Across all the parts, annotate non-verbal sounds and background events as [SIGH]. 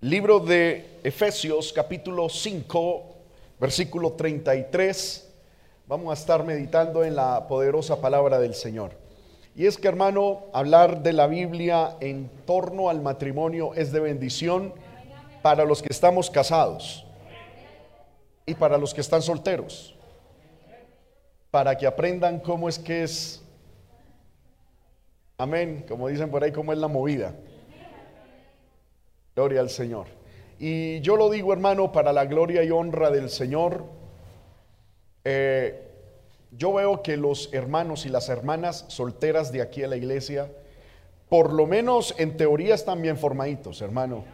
Libro de Efesios capítulo 5, versículo 33. Vamos a estar meditando en la poderosa palabra del Señor. Y es que hermano, hablar de la Biblia en torno al matrimonio es de bendición para los que estamos casados y para los que están solteros. Para que aprendan cómo es que es, amén, como dicen por ahí, cómo es la movida. Gloria al Señor. Y yo lo digo, hermano, para la gloria y honra del Señor. Eh, yo veo que los hermanos y las hermanas solteras de aquí a la iglesia, por lo menos en teoría están bien formaditos, hermano.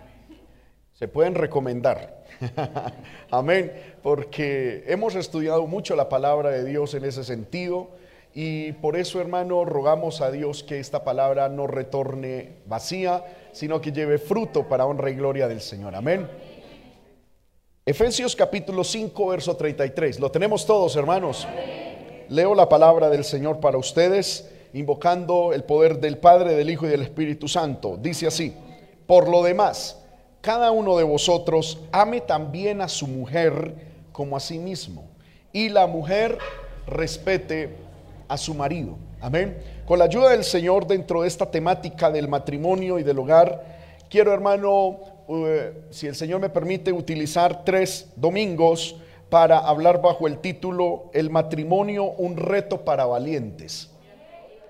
Se pueden recomendar. [LAUGHS] Amén. Porque hemos estudiado mucho la palabra de Dios en ese sentido. Y por eso, hermano, rogamos a Dios que esta palabra no retorne vacía, sino que lleve fruto para honra y gloria del Señor. Amén. Efesios capítulo 5, verso 33. Lo tenemos todos, hermanos. Leo la palabra del Señor para ustedes, invocando el poder del Padre, del Hijo y del Espíritu Santo. Dice así, por lo demás, cada uno de vosotros ame también a su mujer como a sí mismo, y la mujer respete a su marido. Amén. Con la ayuda del Señor dentro de esta temática del matrimonio y del hogar, quiero hermano, uh, si el Señor me permite, utilizar tres domingos para hablar bajo el título El matrimonio, un reto para valientes.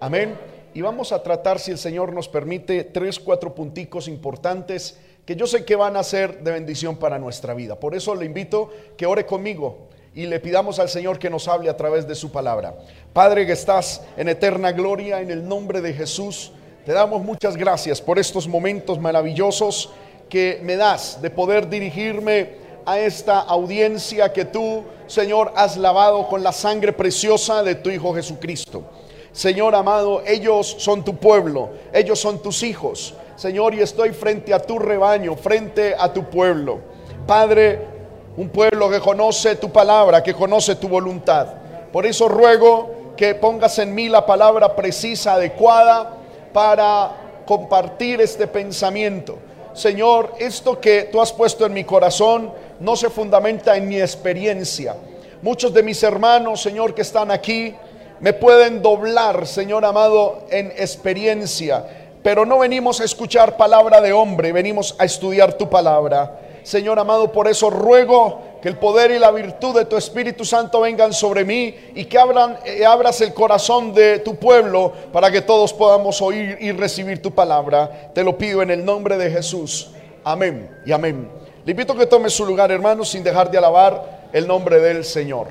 Amén. Y vamos a tratar, si el Señor nos permite, tres, cuatro punticos importantes que yo sé que van a ser de bendición para nuestra vida. Por eso le invito que ore conmigo y le pidamos al Señor que nos hable a través de su palabra. Padre que estás en eterna gloria, en el nombre de Jesús, te damos muchas gracias por estos momentos maravillosos que me das de poder dirigirme a esta audiencia que tú, Señor, has lavado con la sangre preciosa de tu Hijo Jesucristo. Señor amado, ellos son tu pueblo, ellos son tus hijos. Señor, y estoy frente a tu rebaño, frente a tu pueblo. Padre, un pueblo que conoce tu palabra, que conoce tu voluntad. Por eso ruego que pongas en mí la palabra precisa, adecuada, para compartir este pensamiento. Señor, esto que tú has puesto en mi corazón no se fundamenta en mi experiencia. Muchos de mis hermanos, Señor, que están aquí, me pueden doblar, Señor amado, en experiencia. Pero no venimos a escuchar palabra de hombre, venimos a estudiar tu palabra. Señor amado, por eso ruego que el poder y la virtud de tu Espíritu Santo vengan sobre mí y que abran, eh, abras el corazón de tu pueblo para que todos podamos oír y recibir tu palabra. Te lo pido en el nombre de Jesús. Amén y amén. Le invito a que tome su lugar, hermanos, sin dejar de alabar el nombre del Señor.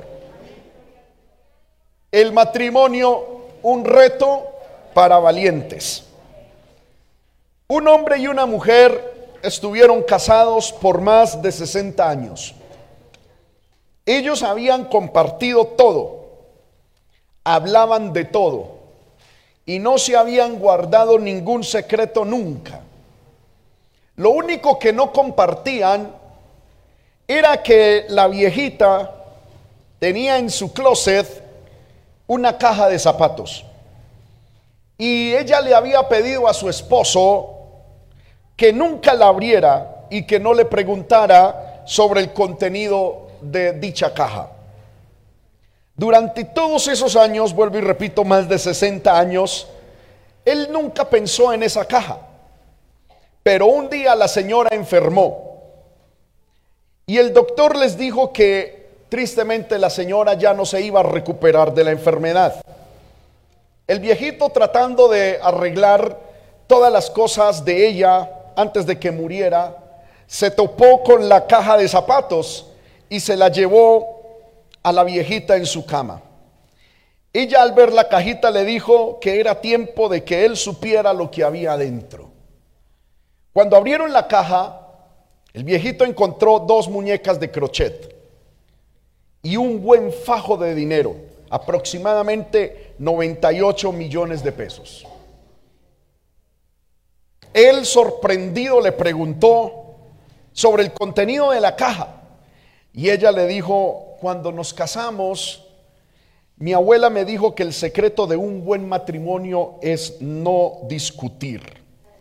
El matrimonio, un reto para valientes. Un hombre y una mujer estuvieron casados por más de 60 años. Ellos habían compartido todo, hablaban de todo y no se habían guardado ningún secreto nunca. Lo único que no compartían era que la viejita tenía en su closet una caja de zapatos. Y ella le había pedido a su esposo que nunca la abriera y que no le preguntara sobre el contenido de dicha caja. Durante todos esos años, vuelvo y repito, más de 60 años, él nunca pensó en esa caja. Pero un día la señora enfermó y el doctor les dijo que tristemente la señora ya no se iba a recuperar de la enfermedad. El viejito tratando de arreglar todas las cosas de ella, antes de que muriera, se topó con la caja de zapatos y se la llevó a la viejita en su cama. Ella al ver la cajita le dijo que era tiempo de que él supiera lo que había adentro. Cuando abrieron la caja, el viejito encontró dos muñecas de crochet y un buen fajo de dinero, aproximadamente 98 millones de pesos. Él sorprendido le preguntó sobre el contenido de la caja. Y ella le dijo, cuando nos casamos, mi abuela me dijo que el secreto de un buen matrimonio es no discutir,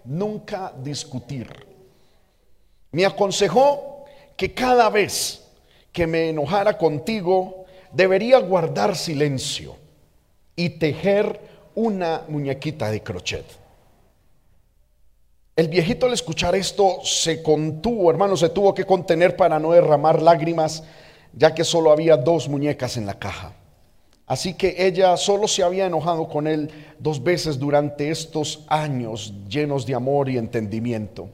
nunca discutir. me aconsejó que cada vez que me enojara contigo debería guardar silencio y tejer una muñequita de crochet. El viejito al escuchar esto se contuvo, hermano, se tuvo que contener para no derramar lágrimas, ya que solo había dos muñecas en la caja. Así que ella solo se había enojado con él dos veces durante estos años llenos de amor y entendimiento.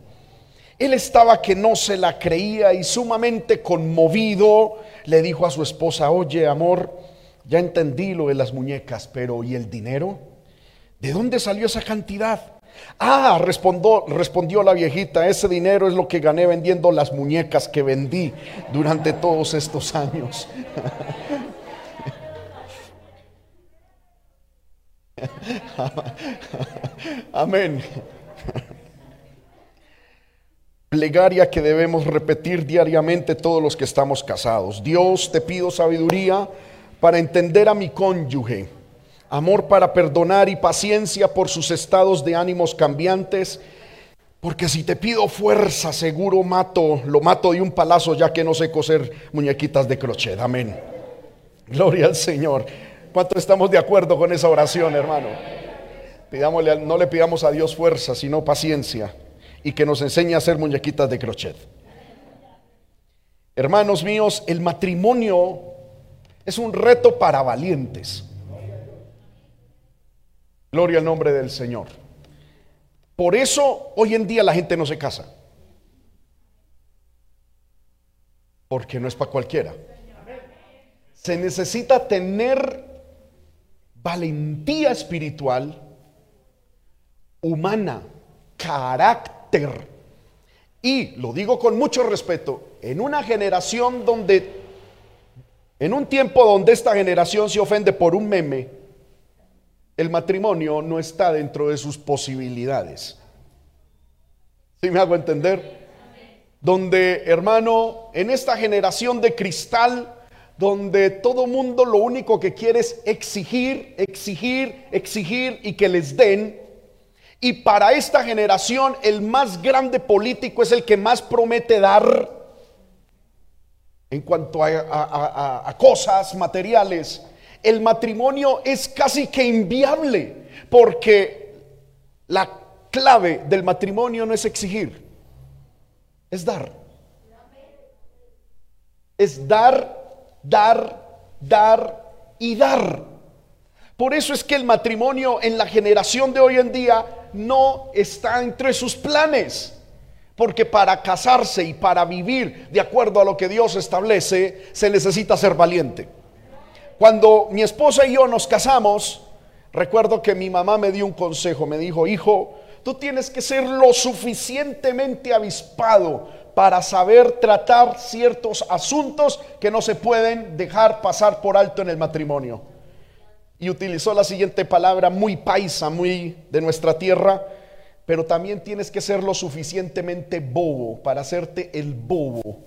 Él estaba que no se la creía y sumamente conmovido le dijo a su esposa, oye amor, ya entendí lo de las muñecas, pero ¿y el dinero? ¿De dónde salió esa cantidad? Ah, respondió, respondió la viejita, ese dinero es lo que gané vendiendo las muñecas que vendí durante todos estos años. [LAUGHS] Amén. Plegaria que debemos repetir diariamente todos los que estamos casados. Dios, te pido sabiduría para entender a mi cónyuge, amor para perdonar y paciencia por sus estados de ánimos cambiantes. Porque si te pido fuerza, seguro mato, lo mato de un palazo, ya que no sé coser muñequitas de crochet. Amén. Gloria al Señor. ¿Cuánto estamos de acuerdo con esa oración, hermano? Pidámosle, no le pidamos a Dios fuerza, sino paciencia y que nos enseñe a hacer muñequitas de crochet. Hermanos míos, el matrimonio es un reto para valientes. Gloria al nombre del Señor. Por eso hoy en día la gente no se casa. Porque no es para cualquiera. Se necesita tener valentía espiritual, humana, carácter y lo digo con mucho respeto, en una generación donde, en un tiempo donde esta generación se ofende por un meme, el matrimonio no está dentro de sus posibilidades. ¿Sí me hago entender? Donde, hermano, en esta generación de cristal, donde todo mundo lo único que quiere es exigir, exigir, exigir y que les den, y para esta generación el más grande político es el que más promete dar en cuanto a, cosas materiales. El matrimonio es casi que inviable porque la clave del matrimonio no es exigir, es dar. Es dar, dar, dar y dar. Por eso es que el matrimonio en la generación de hoy en día no está entre sus planes. Porque para casarse y para vivir de acuerdo a lo que Dios establece, se necesita ser valiente. Cuando mi esposa y yo nos casamos, recuerdo que mi mamá me dio un consejo, me dijo, hijo, tú tienes que ser lo suficientemente avispado para saber tratar ciertos asuntos que no se pueden dejar pasar por alto en el matrimonio. Y utilizó la siguiente palabra muy paisa, muy de nuestra tierra, pero también tienes que ser lo suficientemente bobo para hacerte el bobo,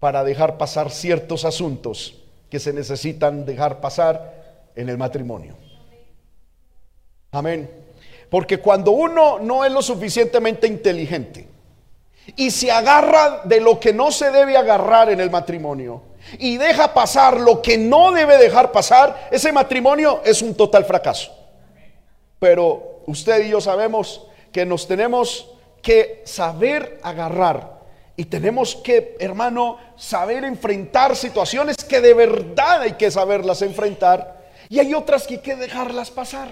para dejar pasar ciertos asuntos que se necesitan dejar pasar en el matrimonio. Amén. Porque cuando uno no es lo suficientemente inteligente y se agarra de lo que no se debe agarrar en el matrimonio, y deja pasar lo que no debe dejar pasar, ese matrimonio es un total fracaso. Pero usted y yo sabemos que nos tenemos que saber agarrar y tenemos que, hermano, saber enfrentar situaciones que de verdad hay que saberlas enfrentar y hay otras que hay que dejarlas pasar.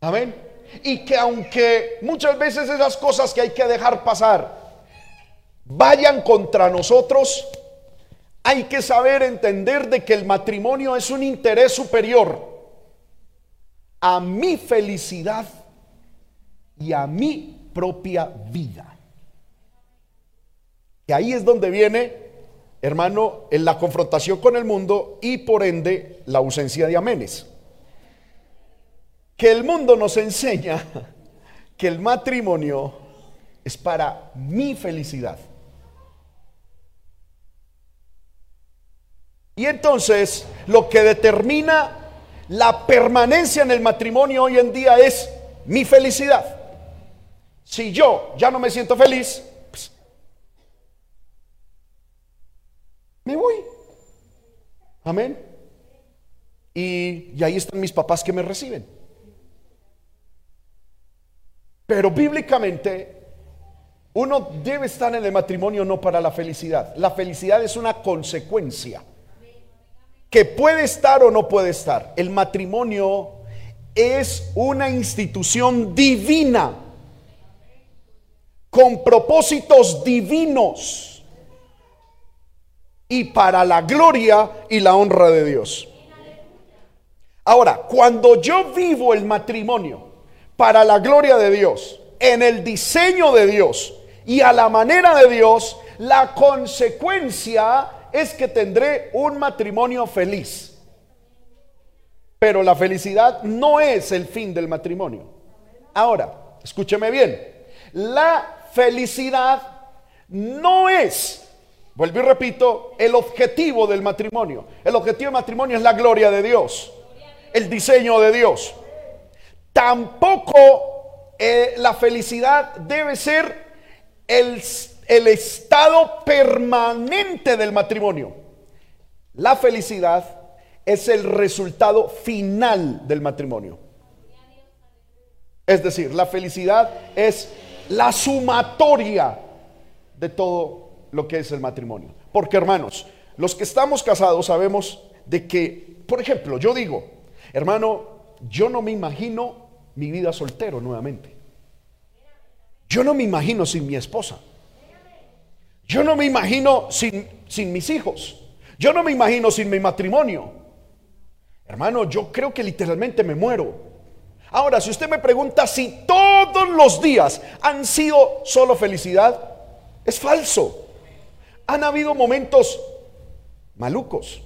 Amén. Y que aunque muchas veces esas cosas que hay que dejar pasar vayan contra nosotros, hay que saber entender de que el matrimonio es un interés superior a mi felicidad y a mi propia vida. Y ahí es donde viene, hermano, en la confrontación con el mundo y por ende la ausencia de amenes. Que el mundo nos enseña que el matrimonio es para mi felicidad. Y entonces lo que determina la permanencia en el matrimonio hoy en día es mi felicidad. Si yo ya no me siento feliz, pues, me voy. Amén. Y, y ahí están mis papás que me reciben. Pero bíblicamente uno debe estar en el matrimonio no para la felicidad. La felicidad es una consecuencia que puede estar o no puede estar. El matrimonio es una institución divina con propósitos divinos y para la gloria y la honra de Dios. Ahora, cuando yo vivo el matrimonio para la gloria de Dios, en el diseño de Dios y a la manera de Dios, la consecuencia es que tendré un matrimonio feliz. Pero la felicidad no es el fin del matrimonio. Ahora, escúcheme bien, la felicidad no es, vuelvo y repito, el objetivo del matrimonio. El objetivo del matrimonio es la gloria de Dios, el diseño de Dios. Tampoco eh, la felicidad debe ser el el estado permanente del matrimonio. La felicidad es el resultado final del matrimonio. Es decir, la felicidad es la sumatoria de todo lo que es el matrimonio. Porque hermanos, los que estamos casados sabemos de que, por ejemplo, yo digo, hermano, yo no me imagino mi vida soltero nuevamente. Yo no me imagino sin mi esposa. Yo no me imagino sin, sin mis hijos. Yo no me imagino sin mi matrimonio. Hermano, yo creo que literalmente me muero. Ahora, si usted me pregunta si todos los días han sido solo felicidad, es falso. Han habido momentos malucos.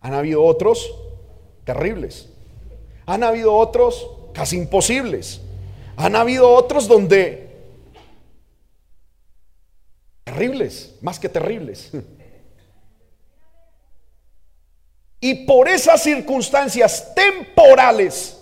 Han habido otros terribles. Han habido otros casi imposibles. Han habido otros donde terribles, más que terribles. [LAUGHS] Y por esas circunstancias temporales,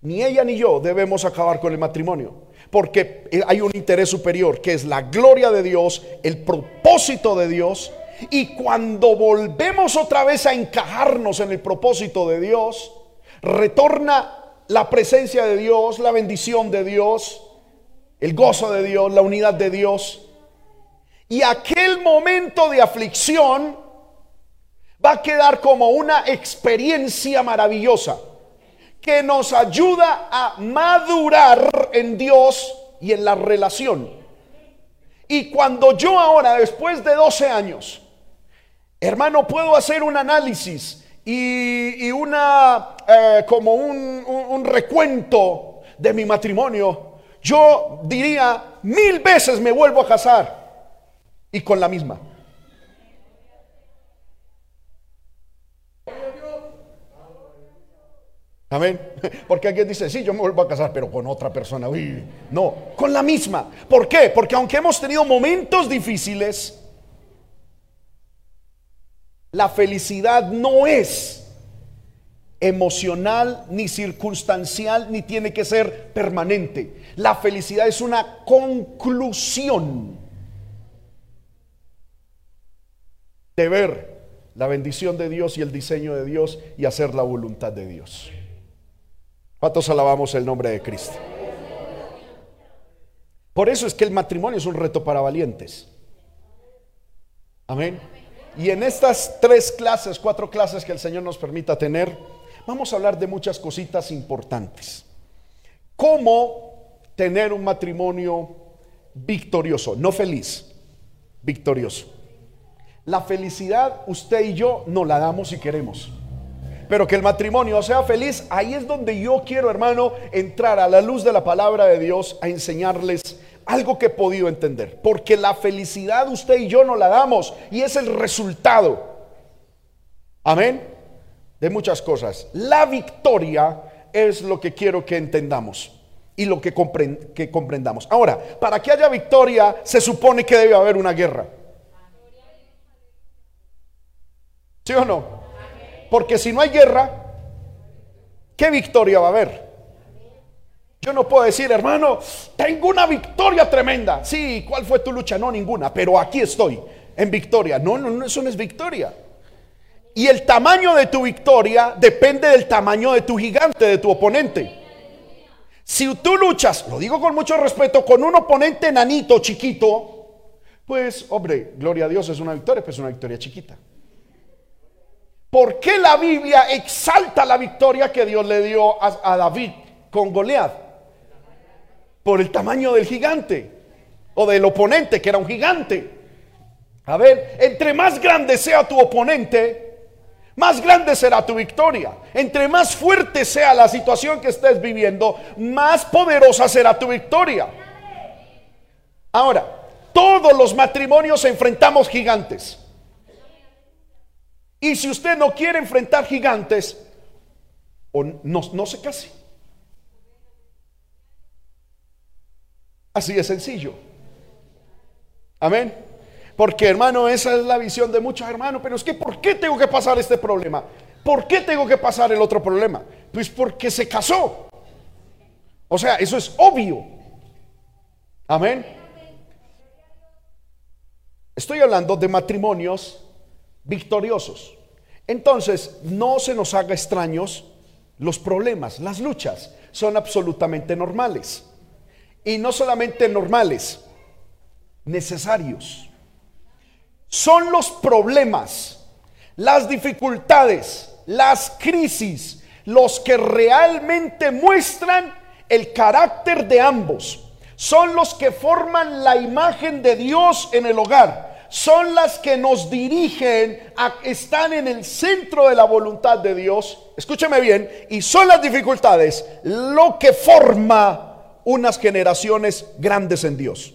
ni ella ni yo debemos acabar con el matrimonio. Porque hay un interés superior, que es la gloria de Dios, el propósito de Dios. Y cuando volvemos otra vez a encajarnos en el propósito de Dios, retorna la presencia de Dios, la bendición de Dios, el gozo de Dios, la unidad de Dios. Y aquel momento de aflicción va a quedar como una experiencia maravillosa que nos ayuda a madurar en Dios y en la relación. Y cuando yo ahora, después de 12 años, hermano, puedo hacer un análisis y, una, eh, como un, un recuento de mi matrimonio, yo diría, mil veces me vuelvo a casar y con la misma. Amén. [LAUGHS] Porque alguien dice, sí, yo me vuelvo a casar, pero con otra persona. Uy, no, con la misma. ¿Por qué? Porque aunque hemos tenido momentos difíciles, la felicidad no es emocional, ni circunstancial, ni tiene que ser permanente. La felicidad es una conclusión de ver la bendición de Dios y el diseño de Dios y hacer la voluntad de Dios. ¿Cuántos alabamos el nombre de Cristo? Por eso es que el matrimonio es un reto para valientes. Amén. Y en estas tres clases, cuatro clases que el Señor nos permita tener, vamos a hablar de muchas cositas importantes. ¿Cómo tener un matrimonio victorioso? No feliz, victorioso. La felicidad usted y yo no la damos si queremos. Pero que el matrimonio sea feliz, ahí es donde yo quiero, hermano, entrar a la luz de la palabra de Dios a enseñarles algo que he podido entender. Porque la felicidad usted y yo no la damos y es el resultado. Amén. De muchas cosas. La victoria es lo que quiero que entendamos y lo que, comprendamos. Ahora, para que haya victoria se supone que debe haber una guerra. ¿Sí o no? Porque si no hay guerra, ¿qué victoria va a haber? Yo no puedo decir, hermano, tengo una victoria tremenda. Sí, ¿cuál fue tu lucha? No, ninguna, pero aquí estoy, en victoria. No, no, no, eso no es victoria. Y el tamaño de tu victoria depende del tamaño de tu gigante, de tu oponente. Si tú luchas, lo digo con mucho respeto, con un oponente nanito, chiquito, pues, hombre, gloria a Dios, es una victoria, pues es una victoria chiquita. ¿Por qué la Biblia exalta la victoria que Dios le dio a, David con Goliat? Por el tamaño del gigante o del oponente, que era un gigante. A ver, entre más grande sea tu oponente, más grande será tu victoria. Entre más fuerte sea la situación que estés viviendo, más poderosa será tu victoria. Ahora, todos los matrimonios enfrentamos gigantes. Y si usted no quiere enfrentar gigantes, o no, no se case. Así de sencillo. Amén. Porque hermano, esa es la visión de muchos hermanos. Pero es que, ¿por qué tengo que pasar este problema? ¿Por qué tengo que pasar el otro problema? Pues porque se casó. O sea, eso es obvio. Amén. Estoy hablando de matrimonios victoriosos. Entonces, no se nos haga extraños los problemas, las luchas. Son absolutamente normales. Y no solamente normales, necesarios. Son los problemas, las dificultades, las crisis, los que realmente muestran el carácter de ambos. Son los que forman la imagen de Dios en el hogar son las que nos dirigen, están en el centro de la voluntad de Dios. Escúcheme bien, y son las dificultades lo que forma unas generaciones grandes en Dios.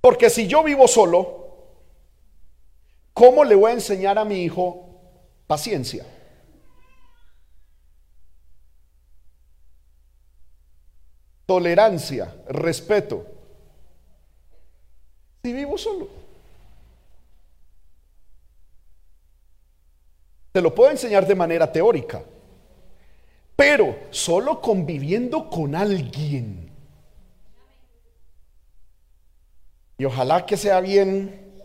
Porque si yo vivo solo, ¿cómo le voy a enseñar a mi hijo paciencia? Tolerancia, respeto. Si vivo solo. Te lo puedo enseñar de manera teórica, pero solo conviviendo con alguien. Y ojalá que sea bien,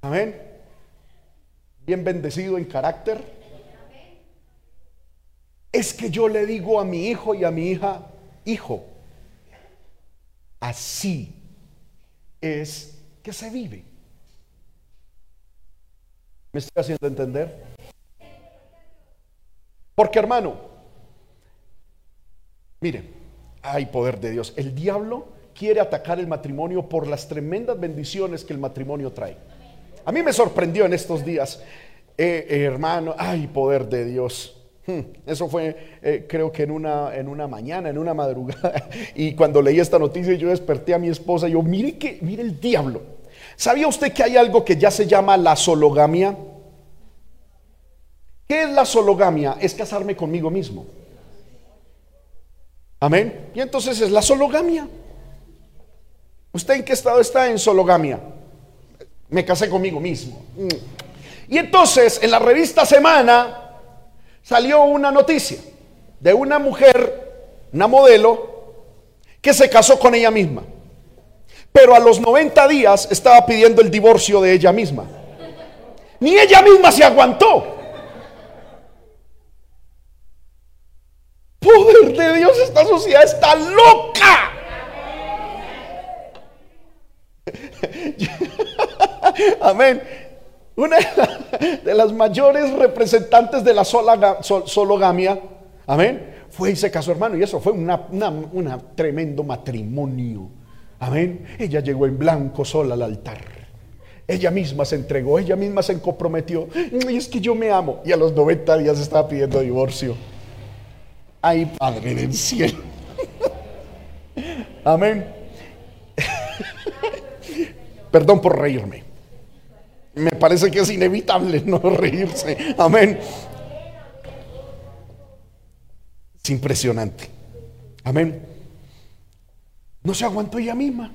amén, bien bendecido en carácter. Es que yo le digo a mi hijo y a mi hija, hijo, así es que se vive. ¿Me estoy haciendo entender? Porque hermano, miren, hay poder de Dios. El diablo quiere atacar el matrimonio por las tremendas bendiciones que el matrimonio trae. A mí me sorprendió en estos días, eh, eh, hermano, hay poder de Dios. Hmm, eso fue, eh, creo que en una, en una mañana, en una madrugada. [LAUGHS] Y cuando leí esta noticia, yo desperté a mi esposa y yo, mire que, mire el diablo. ¿Sabía usted que hay algo que ya se llama la sologamia? ¿Qué es la sologamia? Es casarme conmigo mismo. Amén. Y entonces es la sologamia. ¿Usted en qué estado está en sologamia? Me casé conmigo mismo. Mm. Y entonces en la revista Semana salió una noticia de una mujer, una modelo, que se casó con ella misma. Pero a los 90 días estaba pidiendo el divorcio de ella misma. Ni ella misma se aguantó. Poder de Dios, esta sociedad está loca. [LAUGHS] Amén. Una de las mayores representantes de la sologamia, amén, fue y se casó hermano. Y eso fue un una, tremendo matrimonio. Amén. Ella llegó en blanco sola al altar. Ella misma se entregó, ella misma se comprometió. Y es que yo me amo. Y a los 90 días estaba pidiendo divorcio. Ay, Padre del cielo. [LAUGHS] Amén. [LAUGHS] Perdón por reírme. Me parece que es inevitable [LAUGHS] no reírse. Amén. Es impresionante. Amén. No se aguantó ella misma.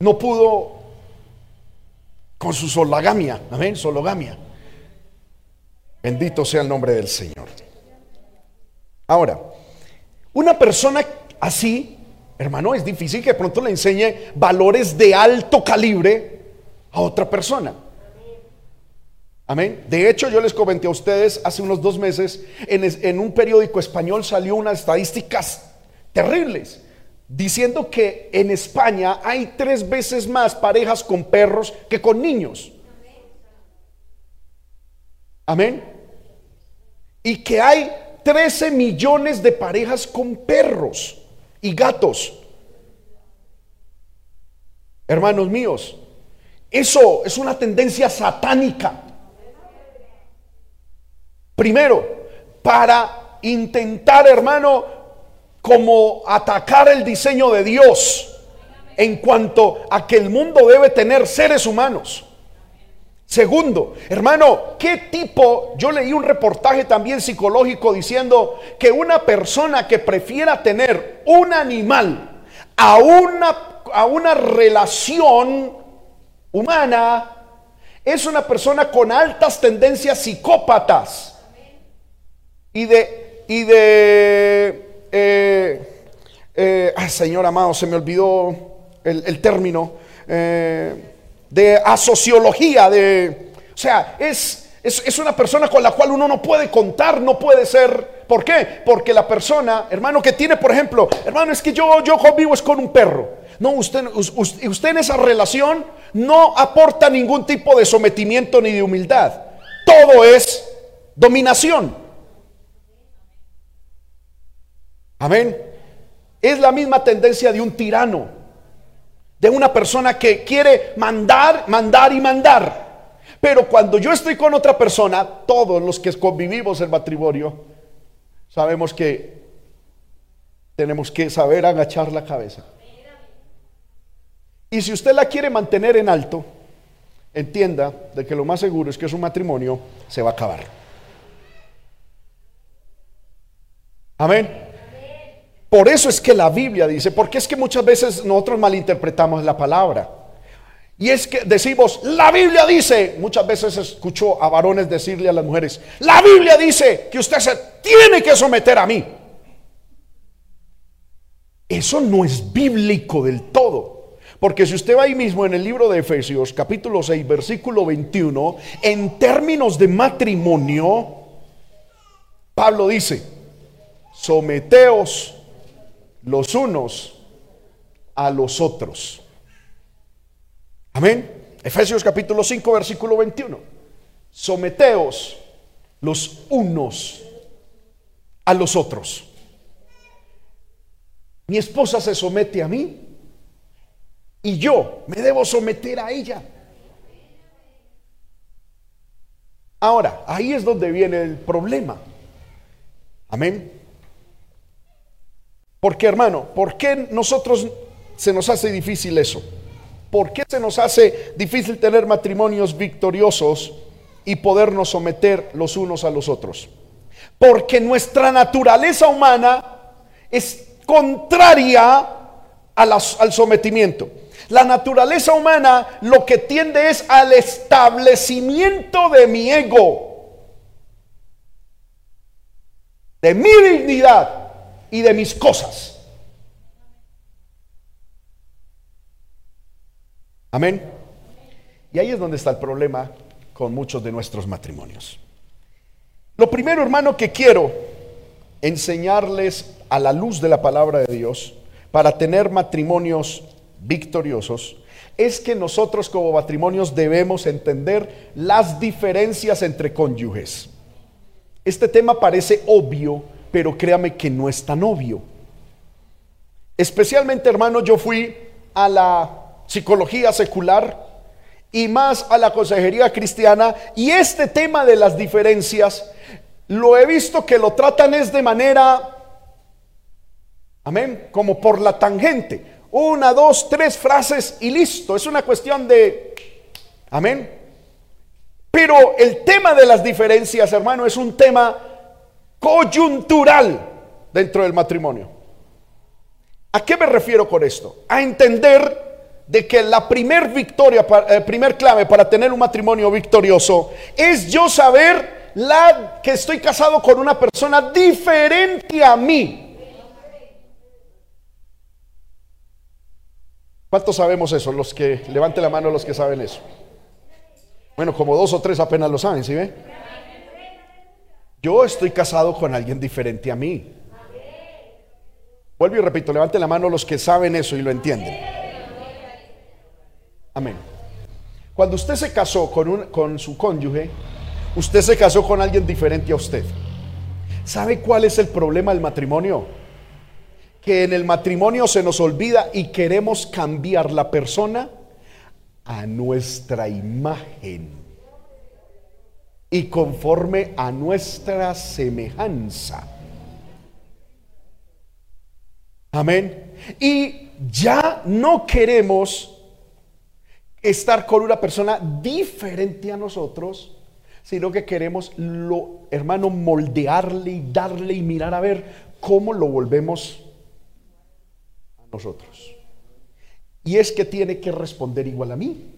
No pudo con su sologamia. Amén. Sologamia. Bendito sea el nombre del Señor. Ahora, una persona así, hermano, es difícil que de pronto le enseñe valores de alto calibre a otra persona. Amén. De hecho, yo les comenté a ustedes hace unos dos meses, en, en un periódico español salió unas estadísticas terribles, diciendo que en España hay tres veces más parejas con perros que con niños. Amén. Y que hay 13 millones de parejas con perros y gatos. Hermanos míos, eso es una tendencia satánica. Primero, para intentar, hermano, como atacar el diseño de Dios en cuanto a que el mundo debe tener seres humanos. Segundo, hermano, ¿qué tipo? Yo leí un reportaje también psicológico diciendo que una persona que prefiera tener un animal a una, a una relación humana es una persona con altas tendencias psicópatas y de, y de, eh, eh, Señor amado, se me olvidó el, término, eh, de asociología, de, o sea, es, es, una persona con la cual uno no puede contar, no puede ser. ¿Por qué? Porque la persona, hermano, que tiene, por ejemplo, hermano, es que yo, yo vivo es con un perro. No, usted, usted en esa relación no aporta ningún tipo de sometimiento ni de humildad. Todo es dominación. Amén. Es la misma tendencia de un tirano, de una persona que quiere mandar, mandar y mandar. Pero cuando yo estoy con otra persona, todos los que convivimos el matrimonio, sabemos que tenemos que saber agachar la cabeza. Y si usted la quiere mantener en alto, entienda de que lo más seguro es que su matrimonio se va a acabar. Amén. Por eso es que la Biblia dice, porque es que muchas veces nosotros malinterpretamos la palabra. Y es que decimos, la Biblia dice, muchas veces escucho a varones decirle a las mujeres, la Biblia dice que usted se tiene que someter a mí. Eso no es bíblico del todo. Porque si usted va ahí mismo en el libro de Efesios, capítulo 6, versículo 21, en términos de matrimonio, Pablo dice, someteos los unos a los otros. Amén. Efesios capítulo 5, versículo 21. Someteos los unos a los otros. Mi esposa se somete a mí y yo me debo someter a ella. Ahora, ahí es donde viene el problema. Amén. ¿Por qué, hermano? ¿Por qué nosotros se nos hace difícil eso? ¿Por qué se nos hace difícil tener matrimonios victoriosos y podernos someter los unos a los otros? Porque nuestra naturaleza humana es contraria al sometimiento. La naturaleza humana lo que tiende es al establecimiento de mi ego, de mi dignidad y de mis cosas. Amén. Y ahí es donde está el problema con muchos de nuestros matrimonios. Lo primero, hermano, que quiero enseñarles a la luz de la palabra de Dios para tener matrimonios victoriosos es que nosotros como matrimonios debemos entender las diferencias entre cónyuges. Este tema parece obvio, pero créame que no es tan obvio. Especialmente, hermano, yo fui a la psicología secular y más a la consejería cristiana y este tema de las diferencias lo he visto que lo tratan es de manera, amén, como por la tangente. Una, dos, tres frases y listo. Es una cuestión de, amén. Pero el tema de las diferencias, hermano, es un tema coyuntural dentro del matrimonio. ¿A qué me refiero con esto? A entender de que la primer victoria, el primer clave para tener un matrimonio victorioso es yo saber que estoy casado con una persona diferente a mí. ¿Cuántos sabemos eso? Los que levante la mano los que saben eso. Bueno, como dos o tres apenas lo saben, ¿sí ve? Yo estoy casado con alguien diferente a mí. Vuelvo y repito, levante la mano los que saben eso y lo entienden. Amén. Cuando usted se casó con, con su cónyuge, usted se casó con alguien diferente a usted. ¿Sabe cuál es el problema del matrimonio? Que en el matrimonio se nos olvida y queremos cambiar la persona a nuestra imagen y conforme a nuestra semejanza. Amén. Y ya no queremos estar con una persona diferente a nosotros, sino que queremos, lo, hermano, moldearle y darle y mirar a ver cómo lo volvemos a nosotros. Y es que tiene que responder igual a mí,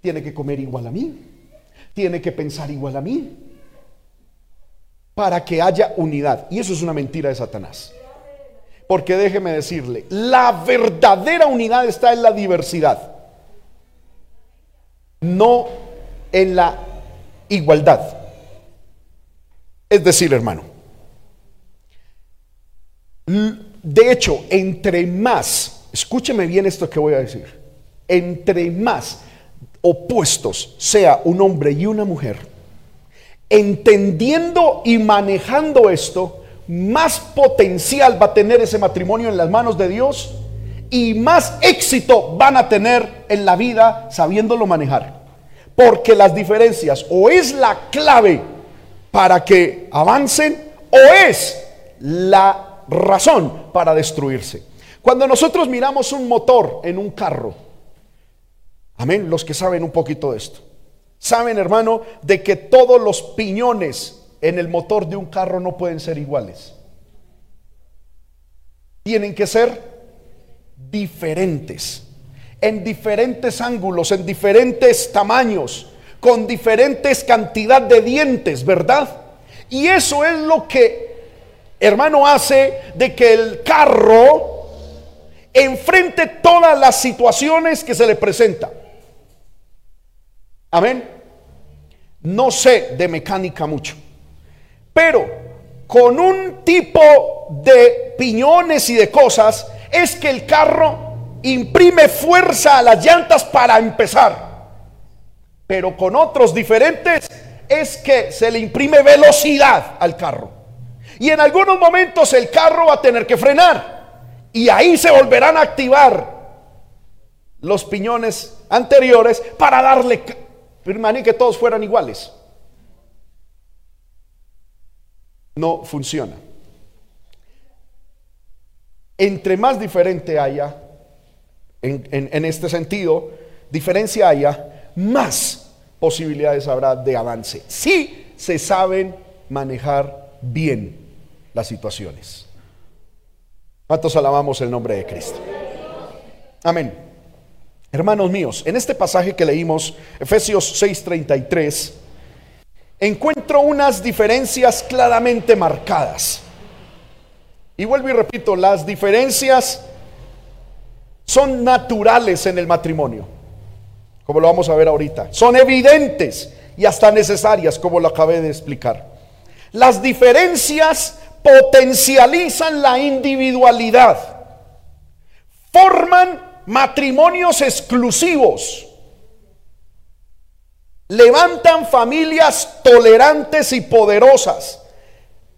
tiene que comer igual a mí, tiene que pensar igual a mí, para que haya unidad. Y eso es una mentira de Satanás. Porque déjeme decirle, la verdadera unidad está en la diversidad, no en la igualdad. Es decir, hermano, de hecho, entre más, escúcheme bien esto que voy a decir, entre más opuestos sea un hombre y una mujer, entendiendo y manejando esto, más potencial va a tener ese matrimonio en las manos de Dios y más éxito van a tener en la vida sabiéndolo manejar. Porque las diferencias o es la clave para que avancen o es la razón para destruirse. Cuando nosotros miramos un motor en un carro, amén, los que saben un poquito de esto, saben hermano de que todos los piñones en el motor de un carro no pueden ser iguales. Tienen que ser diferentes, en diferentes ángulos, en diferentes tamaños, con diferentes cantidad de dientes, ¿verdad? Y eso es lo que, hermano, hace de que el carro enfrente todas las situaciones que se le presenta. Amén. No sé de mecánica mucho. Pero con un tipo de piñones y de cosas es que el carro imprime fuerza a las llantas para empezar. Pero con otros diferentes es que se le imprime velocidad al carro. Y en algunos momentos el carro va a tener que frenar. Y ahí se volverán a activar los piñones anteriores para darle, hermano, y que todos fueran iguales no funciona. Entre más diferente haya, en, este sentido, diferencia haya, más posibilidades habrá de avance. Si se saben manejar bien las situaciones. ¿Cuántos alabamos el nombre de Cristo? Amén. Hermanos míos, en este pasaje que leímos, Efesios 6:33, encuentro unas diferencias claramente marcadas. Y vuelvo y repito, las diferencias son naturales en el matrimonio, como lo vamos a ver ahorita. Son evidentes y hasta necesarias, como lo acabé de explicar. Las diferencias potencializan la individualidad, forman matrimonios exclusivos levantan familias tolerantes y poderosas,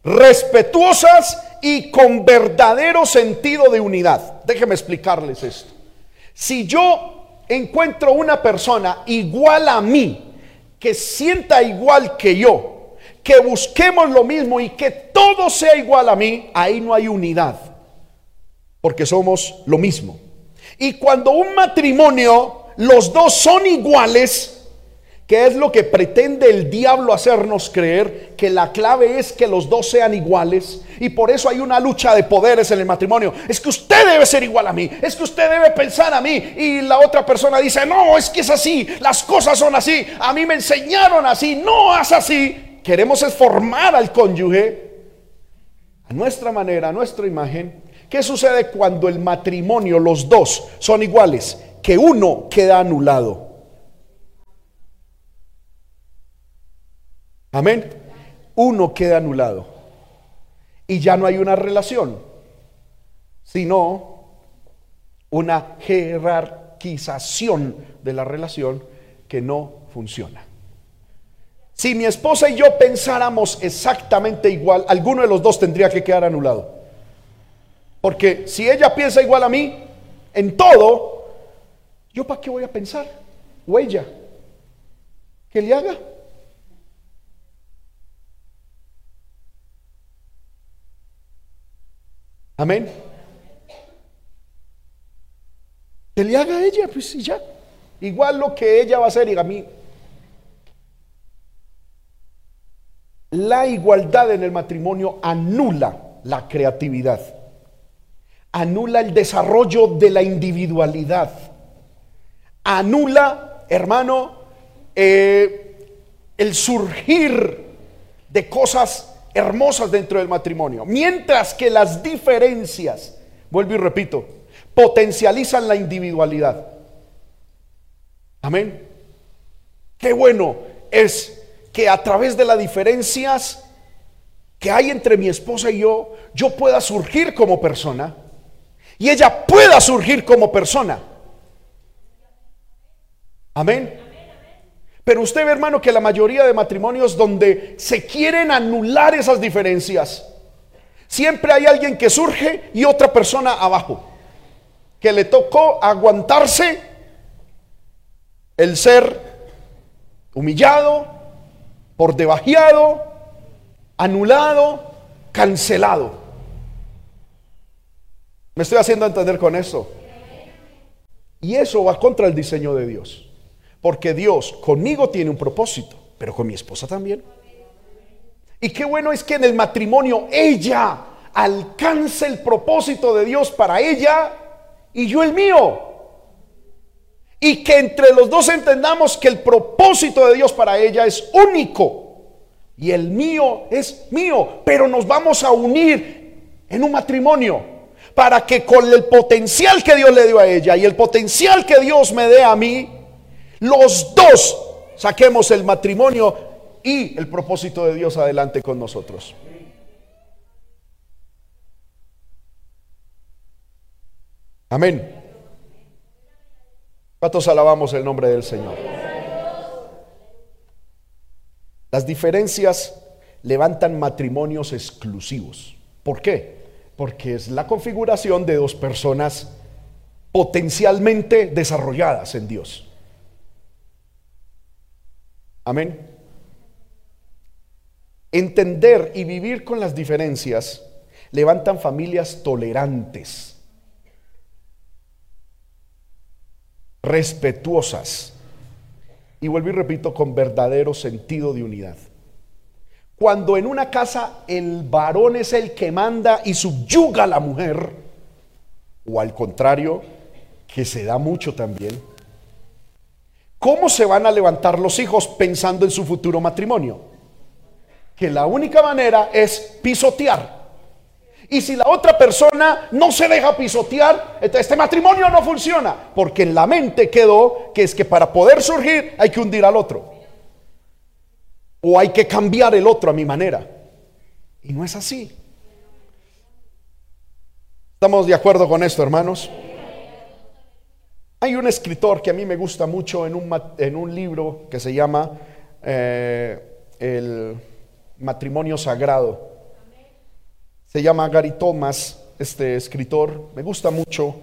respetuosas y con verdadero sentido de unidad. Déjenme explicarles esto. Si yo encuentro una persona igual a mí, que sienta igual que yo, que busquemos lo mismo y que todo sea igual a mí, ahí no hay unidad, porque somos lo mismo. Y cuando un matrimonio, los dos son iguales, ¿Qué es lo que pretende el diablo hacernos creer? Que la clave es que los dos sean iguales. Y por eso hay una lucha de poderes en el matrimonio. Es que usted debe ser igual a mí. Es que usted debe pensar a mí. Y la otra persona dice, no, es que es así. Las cosas son así. A mí me enseñaron así. No haz así. queremos formar al cónyuge a nuestra manera, a nuestra imagen. ¿Qué sucede cuando el matrimonio, los dos, son iguales? Que uno queda anulado. Amén. Uno queda anulado. Y ya no hay una relación, sino una jerarquización de la relación que no funciona. Si mi esposa y yo pensáramos exactamente igual, alguno de los dos tendría que quedar anulado. Porque si ella piensa igual a mí en todo, ¿yo para qué voy a pensar? O ella, que le haga. Amén. Que le haga a ella, pues y ya. Igual lo que ella va a hacer y a mí. La igualdad en el matrimonio anula la creatividad, anula el desarrollo de la individualidad, anula, hermano, eh, el surgir de cosas hermosas dentro del matrimonio. Mientras que las diferencias, vuelvo y repito, potencializan la individualidad. Amén. Qué bueno es que a través de las diferencias que hay entre mi esposa y yo, yo pueda surgir como persona y ella pueda surgir como persona. Amén. Pero usted ve, hermano, que la mayoría de matrimonios donde se quieren anular esas diferencias, siempre hay alguien que surge y otra persona abajo, que le tocó aguantarse el ser humillado, por debajeado, anulado, cancelado. Me estoy haciendo entender con eso. Y eso va contra el diseño de Dios. Porque Dios conmigo tiene un propósito, pero con mi esposa también. Y qué bueno es que en el matrimonio ella alcance el propósito de Dios para ella y yo el mío. Y que entre los dos entendamos que el propósito de Dios para ella es único y el mío es mío, pero nos vamos a unir en un matrimonio para que con el potencial que Dios le dio a ella y el potencial que Dios me dé a mí, los dos saquemos el matrimonio y el propósito de Dios adelante con nosotros. Amén. ¿Cuántos alabamos el nombre del Señor? Las diferencias levantan matrimonios exclusivos. ¿Por qué? Porque es la configuración de dos personas potencialmente desarrolladas en Dios. Amén. Entender y vivir con las diferencias levantan familias tolerantes, respetuosas y vuelvo y repito, con verdadero sentido de unidad. Cuando en una casa el varón es el que manda y subyuga a la mujer, o al contrario, que se da mucho también, ¿Cómo se van a levantar los hijos pensando en su futuro matrimonio? Que la única manera es pisotear. Y si la otra persona no se deja pisotear, este matrimonio no funciona. Porque en la mente quedó que es que para poder surgir hay que hundir al otro. O hay que cambiar el otro a mi manera. Y no es así. ¿Estamos de acuerdo con esto, hermanos? Hay un escritor que a mí me gusta mucho en un, en un libro que se llama eh, El matrimonio sagrado. Se llama Gary Thomas, este escritor, me gusta mucho.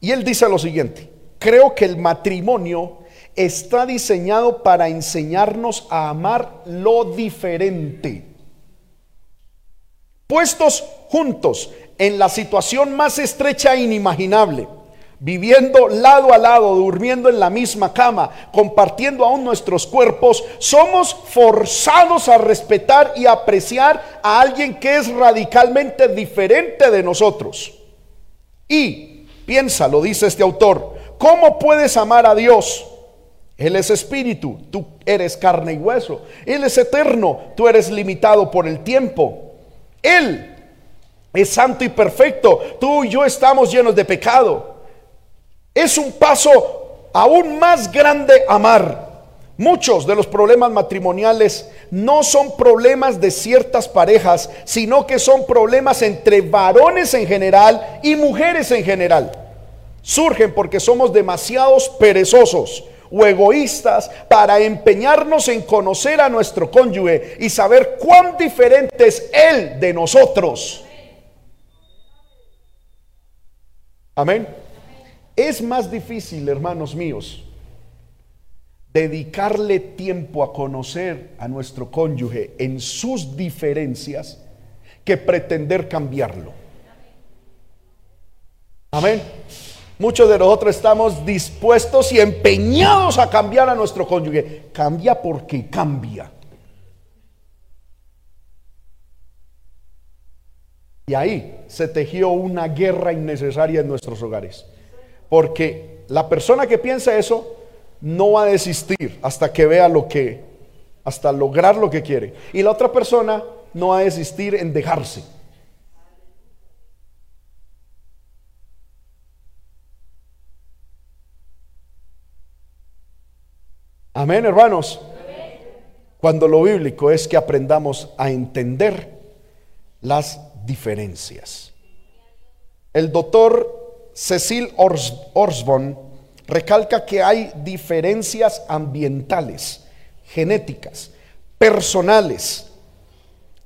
Y él dice lo siguiente, creo que el matrimonio está diseñado para enseñarnos a amar lo diferente. Puestos juntos en la situación más estrecha e inimaginable viviendo lado a lado, durmiendo en la misma cama, compartiendo aún nuestros cuerpos, somos forzados a respetar y apreciar a alguien que es radicalmente diferente de nosotros. Y, piensa, lo dice este autor, ¿cómo puedes amar a Dios Él es espíritu, tú eres carne y hueso. Él es eterno, tú eres limitado por el tiempo. Él es santo y perfecto, tú y yo estamos llenos de pecado. Es un paso aún más grande amar. Muchos de los problemas matrimoniales no son problemas de ciertas parejas, sino que son problemas entre varones en general y mujeres en general. Surgen porque somos demasiados perezosos o egoístas para empeñarnos en conocer a nuestro cónyuge y saber cuán diferente es él de nosotros. Amén. Es más difícil, hermanos míos, dedicarle tiempo a conocer a nuestro cónyuge en sus diferencias que pretender cambiarlo. Amén. Muchos de nosotros estamos dispuestos y empeñados a cambiar a nuestro cónyuge. Cambia porque cambia. Y ahí se tejió una guerra innecesaria en nuestros hogares. Porque la persona que piensa eso no va a desistir hasta que vea lo que, hasta lograr lo que quiere. Y la otra persona no va a desistir en dejarse. Amén, hermanos. Cuando lo bíblico es que aprendamos a entender las diferencias. El doctor Cecil Orsborn recalca que hay diferencias ambientales, genéticas, personales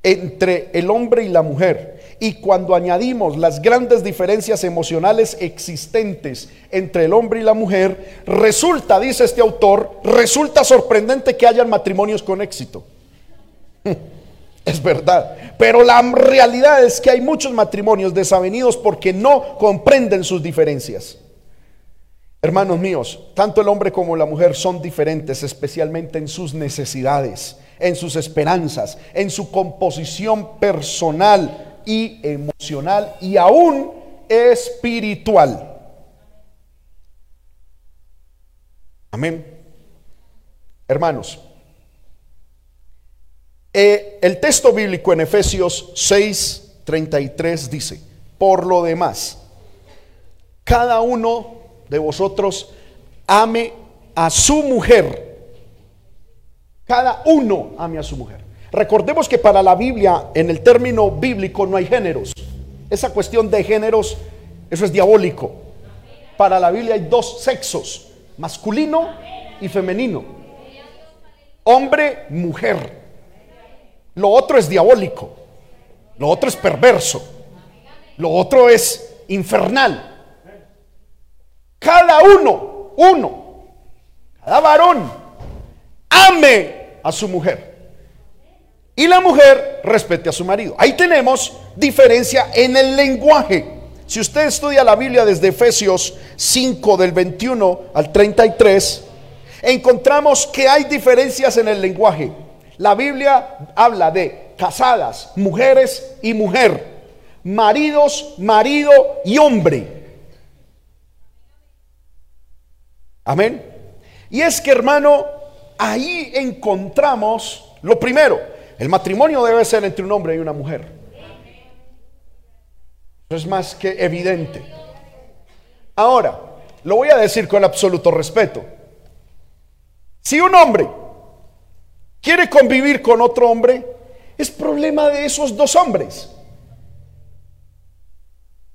entre el hombre y la mujer. Y cuando añadimos las grandes diferencias emocionales existentes entre el hombre y la mujer, resulta, dice este autor, resulta sorprendente que hayan matrimonios con éxito. [LAUGHS] Es verdad. Pero la realidad es que hay muchos matrimonios desavenidos porque no comprenden sus diferencias. Hermanos míos, tanto el hombre como la mujer son diferentes, especialmente en sus necesidades, en sus esperanzas, en su composición personal y emocional y aún espiritual. Amén. Hermanos, eh, el texto bíblico en Efesios 6, 33 dice, por lo demás, cada uno de vosotros ame a su mujer. Cada uno ame a su mujer. Recordemos que para la Biblia, en el término bíblico, no hay géneros. Esa cuestión de géneros, eso es diabólico. Para la Biblia hay dos sexos, masculino y femenino. Hombre, mujer. Lo otro es diabólico. Lo otro es perverso. Lo otro es infernal. Cada uno, uno, cada varón, ame a su mujer. Y la mujer respete a su marido. Ahí tenemos diferencia en el lenguaje. Si usted estudia la Biblia desde Efesios 5 del 21 al 33, encontramos que hay diferencias en el lenguaje. La Biblia habla de casadas, mujeres y mujer, maridos, marido y hombre. Amén. Y es que hermano, ahí encontramos lo primero, el matrimonio debe ser entre un hombre y una mujer. Eso es más que evidente. Ahora, lo voy a decir con absoluto respeto. Si un hombre quiere convivir con otro hombre, es problema de esos dos hombres.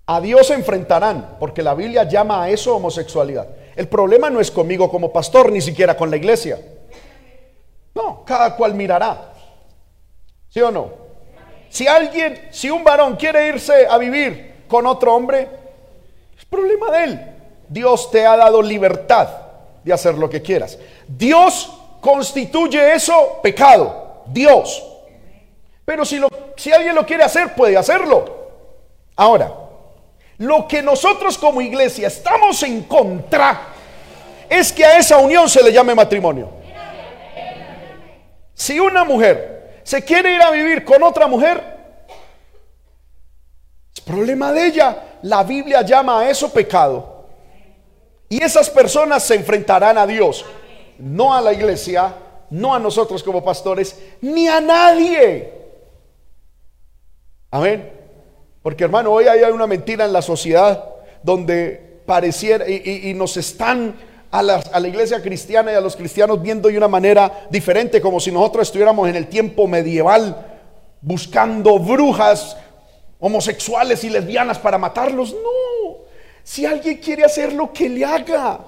A Dios se enfrentarán, porque la Biblia llama a eso homosexualidad. El problema no es conmigo como pastor, ni siquiera con la iglesia. No, cada cual mirará. ¿Sí o no? Si alguien, si un varón quiere irse a vivir con otro hombre, es problema de él. Dios te ha dado libertad de hacer lo que quieras. Dios constituye eso pecado. Dios. Pero si, lo, si alguien lo quiere hacer, puede hacerlo. Ahora, lo que nosotros como iglesia estamos en contra es que a esa unión se le llame matrimonio. Si una mujer se quiere ir a vivir con otra mujer, es problema de ella. La Biblia llama a eso pecado. Y esas personas se enfrentarán a Dios. no a la iglesia, no a nosotros como pastores, ni a nadie. Amén. Porque hermano, hoy hay una mentira en la sociedad donde pareciera y, nos están a la, a la, iglesia cristiana y a los cristianos viendo de una manera diferente, como si nosotros estuviéramos en el tiempo medieval buscando brujas homosexuales y lesbianas para matarlos. No, si alguien quiere hacer lo que le haga.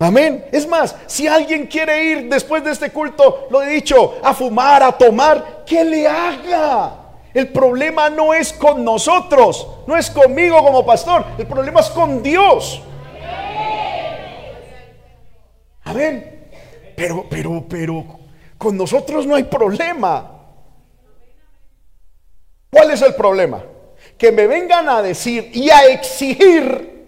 Amén. Es más, si alguien quiere ir después de este culto, lo he dicho, a fumar, a tomar, que le haga. El problema no es con nosotros, no es conmigo como pastor, el problema es con Dios. Amén. Pero, pero, pero, con nosotros no hay problema. ¿Cuál es el problema? Que me vengan a decir y a exigir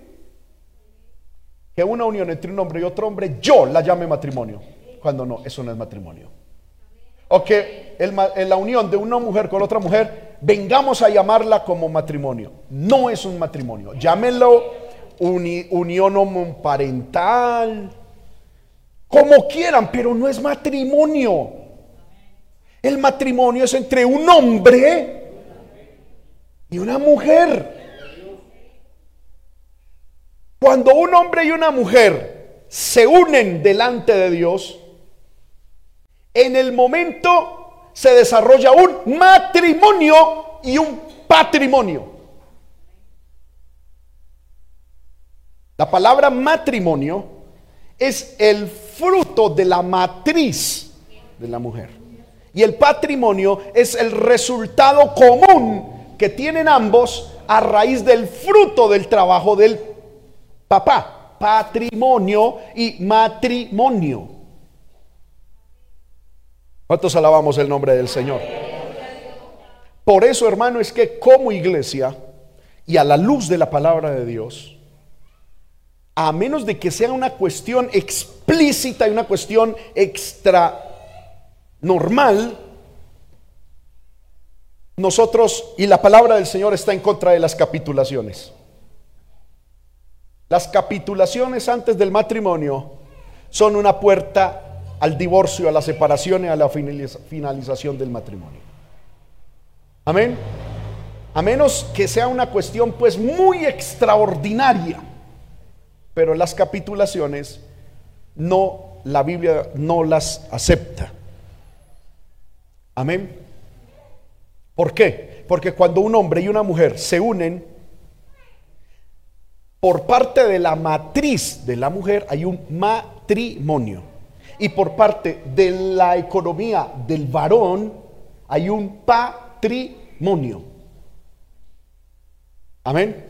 que una unión entre un hombre y otro hombre yo la llame matrimonio. Cuando no, eso no es matrimonio. O que en la unión de una mujer con otra mujer, vengamos a llamarla como matrimonio. No es un matrimonio. Llámenlo unión homoparental, como quieran, pero no es matrimonio. El matrimonio es entre un hombre y una mujer. Cuando un hombre y una mujer se unen delante de Dios, en el momento se desarrolla un matrimonio y un patrimonio. La palabra matrimonio es el fruto de la matriz de la mujer. Y el patrimonio es el resultado común que tienen ambos a raíz del fruto del trabajo del papá, patrimonio y matrimonio. ¿Cuántos alabamos el nombre del Señor? Por eso, hermano, es que como iglesia y a la luz de la palabra de Dios, a menos de que sea una cuestión explícita y una cuestión extra normal, nosotros y la palabra del Señor está en contra de las capitulaciones. Las capitulaciones antes del matrimonio son una puerta al divorcio, a la separación y a la finalización del matrimonio. Amén. A menos que sea una cuestión pues muy extraordinaria. Pero las capitulaciones no, la Biblia no las acepta. Amén. ¿Por qué? Porque cuando un hombre y una mujer se unen, por parte de la matriz de la mujer hay un matrimonio. Y por parte de la economía del varón hay un patrimonio. Amén.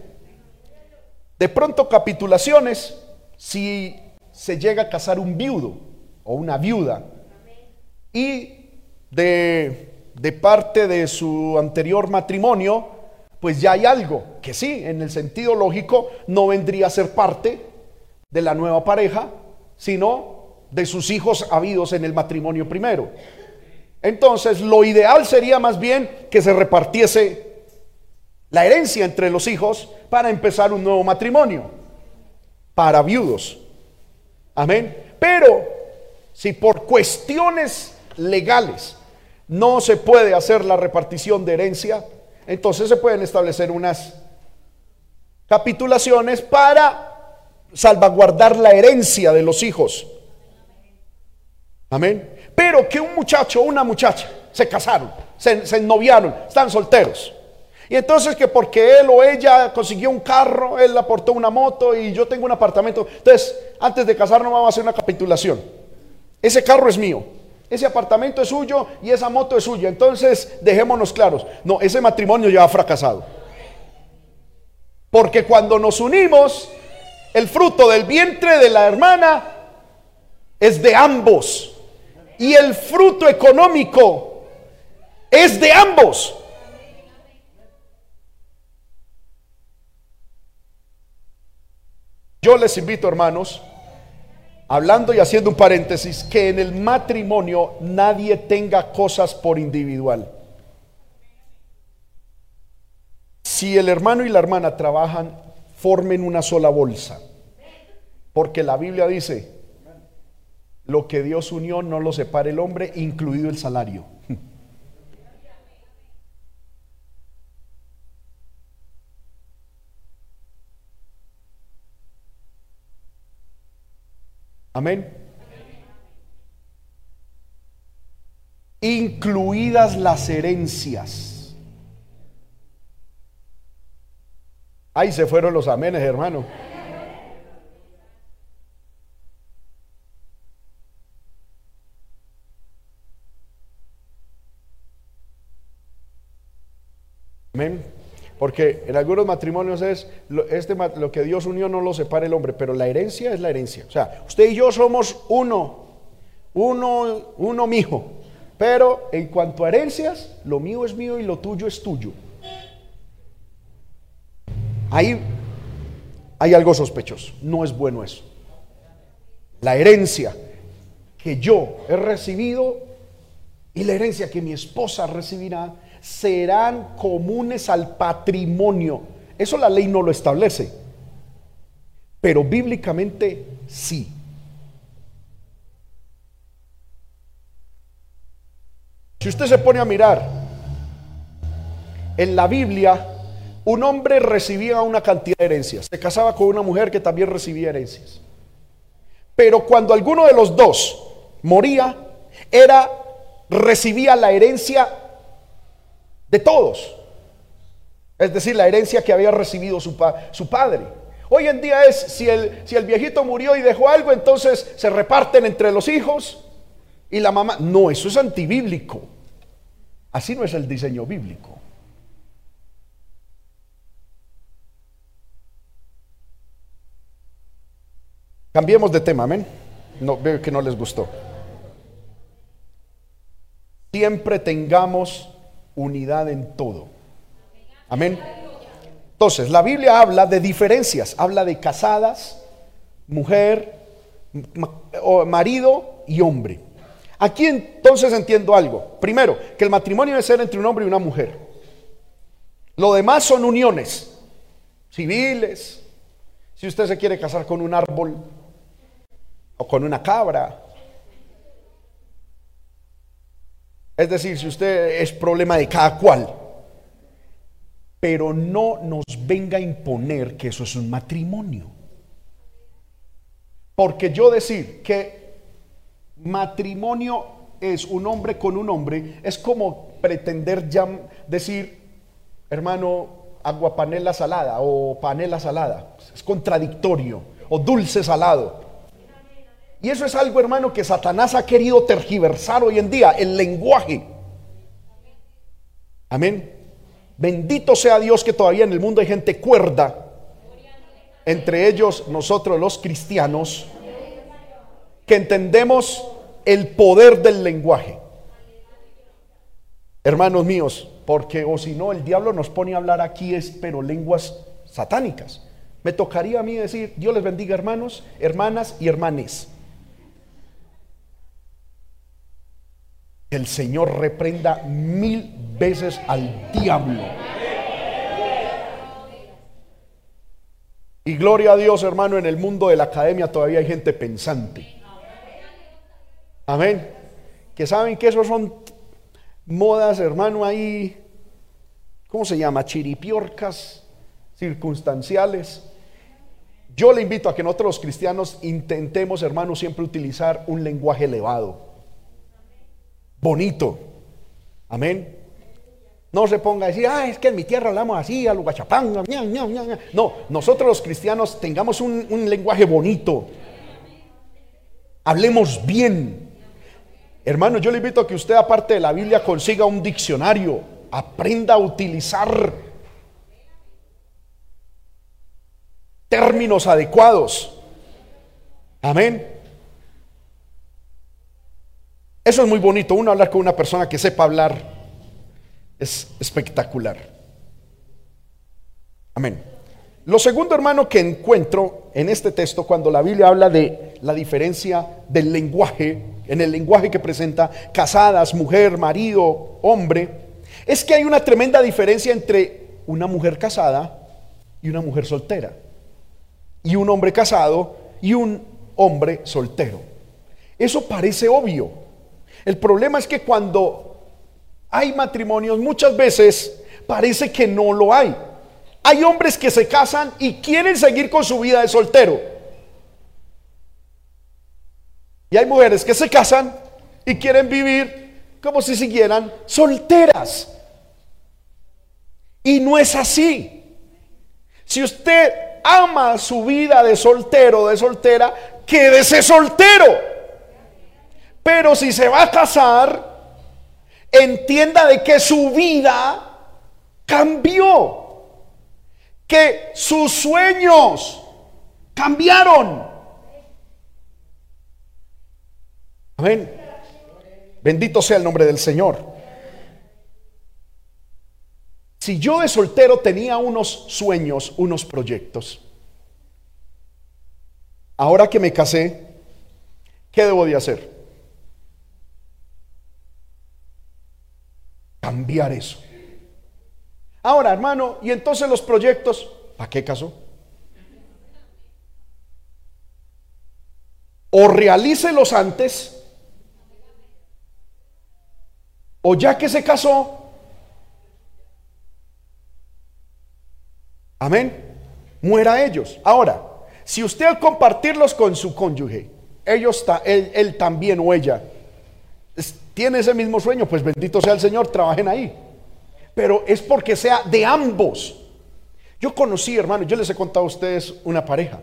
De pronto capitulaciones si se llega a casar un viudo o una viuda y de, de parte de su anterior matrimonio pues ya hay algo que sí, en el sentido lógico, no vendría a ser parte de la nueva pareja, sino de sus hijos habidos en el matrimonio primero. Entonces, lo ideal sería más bien que se repartiese la herencia entre los hijos para empezar un nuevo matrimonio, para viudos. Amén. Pero, si por cuestiones legales no se puede hacer la repartición de herencia, entonces se pueden establecer unas capitulaciones para salvaguardar la herencia de los hijos. Amén. Pero que un muchacho o una muchacha se casaron, se, se ennoviaron, están solteros. Y entonces que porque él o ella consiguió un carro, él aportó una moto y yo tengo un apartamento. Entonces, antes de casarnos vamos a hacer una capitulación. Ese carro es mío. Ese apartamento es suyo y esa moto es suya. Entonces, dejémonos claros. No, ese matrimonio ya ha fracasado. Porque cuando nos unimos, el fruto del vientre de la hermana es de ambos. Y el fruto económico es de ambos. Yo les invito, hermanos, hablando y haciendo un paréntesis, que en el matrimonio nadie tenga cosas por individual. Si el hermano y la hermana trabajan, formen una sola bolsa. Porque la Biblia dice lo que Dios unió no lo separe el hombre, incluido el salario. Amén. Incluidas las herencias. Ahí se fueron los amenes, hermano. Amén. Porque en algunos matrimonios es lo, este, lo que Dios unió no lo separa el hombre, pero la herencia es la herencia. O sea, usted y yo somos uno, uno, uno mijo. Pero en cuanto a herencias, lo mío es mío y lo tuyo es tuyo. Ahí hay algo sospechoso. No es bueno eso. La herencia que yo he recibido y la herencia que mi esposa recibirá serán comunes al patrimonio. Eso la ley no lo establece, pero bíblicamente sí. Si usted se pone a mirar, en la Biblia un hombre recibía una cantidad de herencias, se casaba con una mujer que también recibía herencias. Pero cuando alguno de los dos moría, era recibía la herencia de todos. Es decir, la herencia que había recibido su, su padre. Hoy en día es, si el, si el viejito murió y dejó algo, entonces se reparten entre los hijos y la mamá. No, eso es antibíblico. Así no es el diseño bíblico. Cambiemos de tema, amén. No, veo que no les gustó. Siempre tengamos unidad en todo. Amén. Entonces, la Biblia habla de diferencias, habla de casadas, mujer, marido y hombre. Aquí entonces entiendo algo. Primero, que el matrimonio debe ser entre un hombre y una mujer. Lo demás son uniones civiles. Si usted se quiere casar con un árbol o con una cabra Es decir, si usted es problema de cada cual, pero no nos venga a imponer que eso es un matrimonio. Porque yo decir que matrimonio es un hombre con un hombre es como pretender ya decir, hermano, agua panela salada o panela salada. Es contradictorio. O dulce salado. Y eso es algo, hermano, que Satanás ha querido tergiversar hoy en día, el lenguaje. Amén. Bendito sea Dios que todavía en el mundo hay gente cuerda, entre ellos nosotros los cristianos, que entendemos el poder del lenguaje. Hermanos míos, porque o si no, el diablo nos pone a hablar aquí, es pero lenguas satánicas. Me tocaría a mí decir, Dios les bendiga hermanos, hermanas y hermanes. El Señor reprenda mil veces al diablo. Y gloria a Dios, hermano, en el mundo de la academia todavía hay gente pensante. Amén. Que saben que esos son modas, hermano, ahí, ¿cómo se llama? Chiripiorcas circunstanciales. Yo le invito a que nosotros los cristianos intentemos, hermano, siempre utilizar un lenguaje elevado bonito. Amén. No se ponga a decir, ah, es que en mi tierra hablamos así, a lo guachapanga. No, nosotros los cristianos tengamos un, un lenguaje bonito. Hablemos bien. Hermano, yo le invito a que usted, aparte de la Biblia, consiga un diccionario. Aprenda a utilizar términos adecuados. Amén. Eso es muy bonito. Uno hablar con una persona que sepa hablar es espectacular. Amén. Lo segundo, hermano, que encuentro en este texto, cuando la Biblia habla de la diferencia del lenguaje, en el lenguaje que presenta casadas, mujer, marido, hombre, es que hay una tremenda diferencia entre una mujer casada y una mujer soltera, y un hombre casado y un hombre soltero. Eso parece obvio. El problema es que cuando hay matrimonios, muchas veces parece que no lo hay. Hay hombres que se casan y quieren seguir con su vida de soltero. Y hay mujeres que se casan y quieren vivir como si siguieran solteras. Y no es así. Si usted ama su vida de soltero de soltera, quédese soltero. Pero si se va a casar, entienda de que su vida cambió. Que sus sueños cambiaron. Amén. Bendito sea el nombre del Señor. Si yo de soltero tenía unos sueños, unos proyectos, ahora que me casé, ¿qué debo de hacer? Cambiar eso. Ahora, hermano, y entonces los proyectos, ¿para qué casó? O realícelos antes, o ya que se casó, Amén. Muera ellos. Ahora, si usted al compartirlos con su cónyuge, ellos él, él también o ella tiene ese mismo sueño, pues bendito sea el Señor, trabajen ahí. Pero es porque sea de ambos. Yo conocí, hermano, yo les he contado a ustedes una pareja,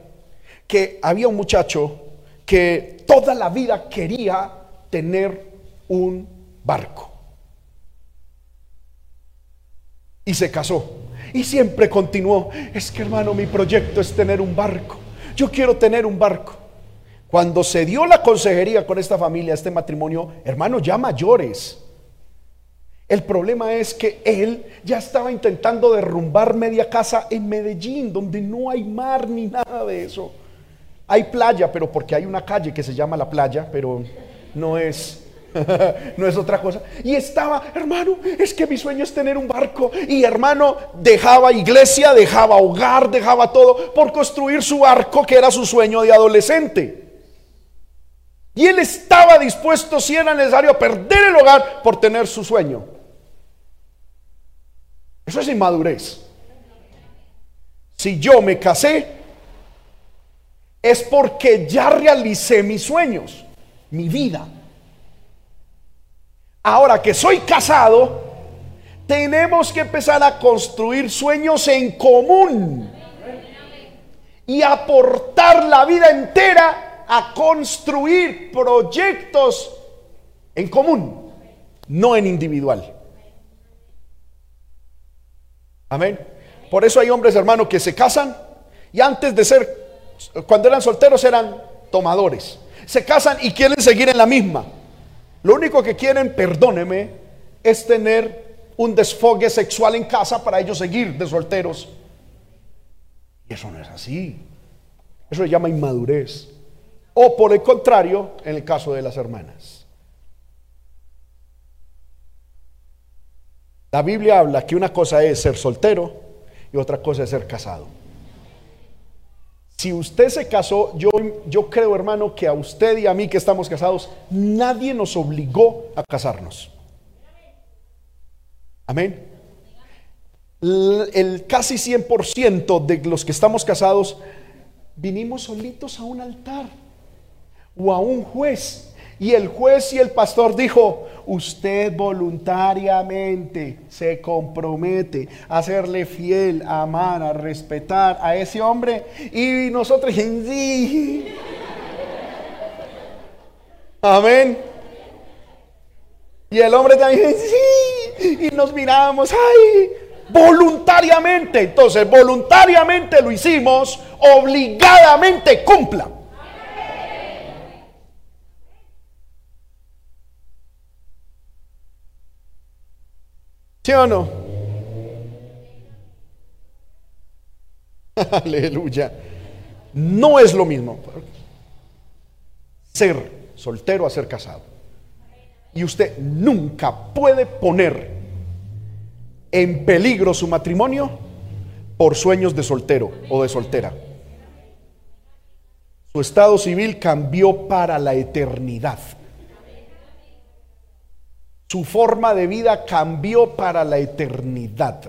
que había un muchacho que toda la vida quería tener un barco. Y se casó. Y siempre continuó, es que hermano, mi proyecto es tener un barco. Yo quiero tener un barco. Cuando se dio la consejería con esta familia, este matrimonio, hermano, ya mayores. El problema es que él ya estaba intentando derrumbar media casa en Medellín, donde no hay mar ni nada de eso. Hay playa, pero porque hay una calle que se llama la playa, pero no es [LAUGHS] no es otra cosa. Y estaba, hermano, es que mi sueño es tener un barco. Y hermano, dejaba iglesia, dejaba hogar, dejaba todo por construir su barco, que era su sueño de adolescente. Y él estaba dispuesto, si era necesario, a perder el hogar por tener su sueño. Eso es inmadurez. Si yo me casé, es porque ya realicé mis sueños, mi vida. Ahora que soy casado, tenemos que empezar a construir sueños en común y aportar la vida entera a construir proyectos en común, no en individual. Amén. Por eso hay hombres, hermanos, que se casan y antes de ser, cuando eran solteros, eran tomadores. Se casan y quieren seguir en la misma. Lo único que quieren, perdóneme, es tener un desfogue sexual en casa para ellos seguir de solteros. Y eso no es así. Eso se llama inmadurez. O por el contrario, en el caso de las hermanas. La Biblia habla que una cosa es ser soltero y otra cosa es ser casado. Si usted se casó, yo, yo creo, hermano, que a usted y a mí que estamos casados, nadie nos obligó a casarnos. Amén. El, casi 100% de los que estamos casados vinimos solitos a un altar o a un juez y el juez y el pastor dijo, usted voluntariamente se compromete a serle fiel, a amar, a respetar a ese hombre. Y nosotros, sí. Amén. Y el hombre también, sí. Y nos miramos, ay, voluntariamente. Entonces, voluntariamente lo hicimos, obligadamente cumpla. ¿Sí o no? [LAUGHS] Aleluya. No es lo mismo ser soltero a ser casado. Y usted nunca puede poner en peligro su matrimonio por sueños de soltero o de soltera. Su estado civil cambió para la eternidad. Su forma de vida cambió para la eternidad.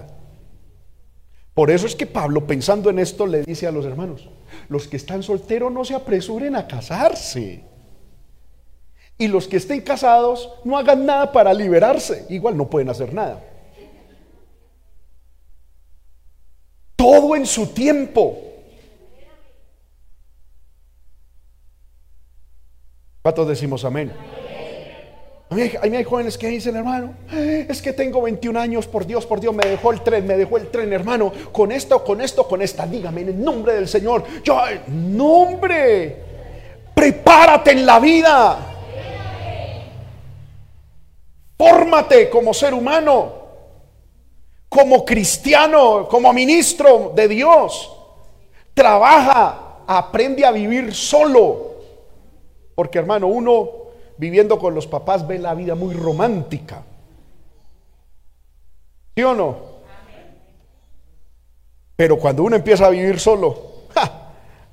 Por eso es que Pablo, pensando en esto, le dice a los hermanos, los que están solteros no se apresuren a casarse. Y los que estén casados no hagan nada para liberarse. Igual no pueden hacer nada. Todo en su tiempo. ¿Cuántos decimos amén? A mí, hay jóvenes que dicen, hermano, es que tengo 21 años, por Dios, por Dios, me dejó el tren, me dejó el tren, hermano, con esto, con esto, con esta, dígame en el nombre del Señor. Yo, nombre, prepárate en la vida. Fórmate como ser humano, como cristiano, como ministro de Dios. Trabaja, aprende a vivir solo. Porque hermano, uno viviendo con los papás ve la vida muy romántica. ¿Sí o no? Pero cuando uno empieza a vivir solo,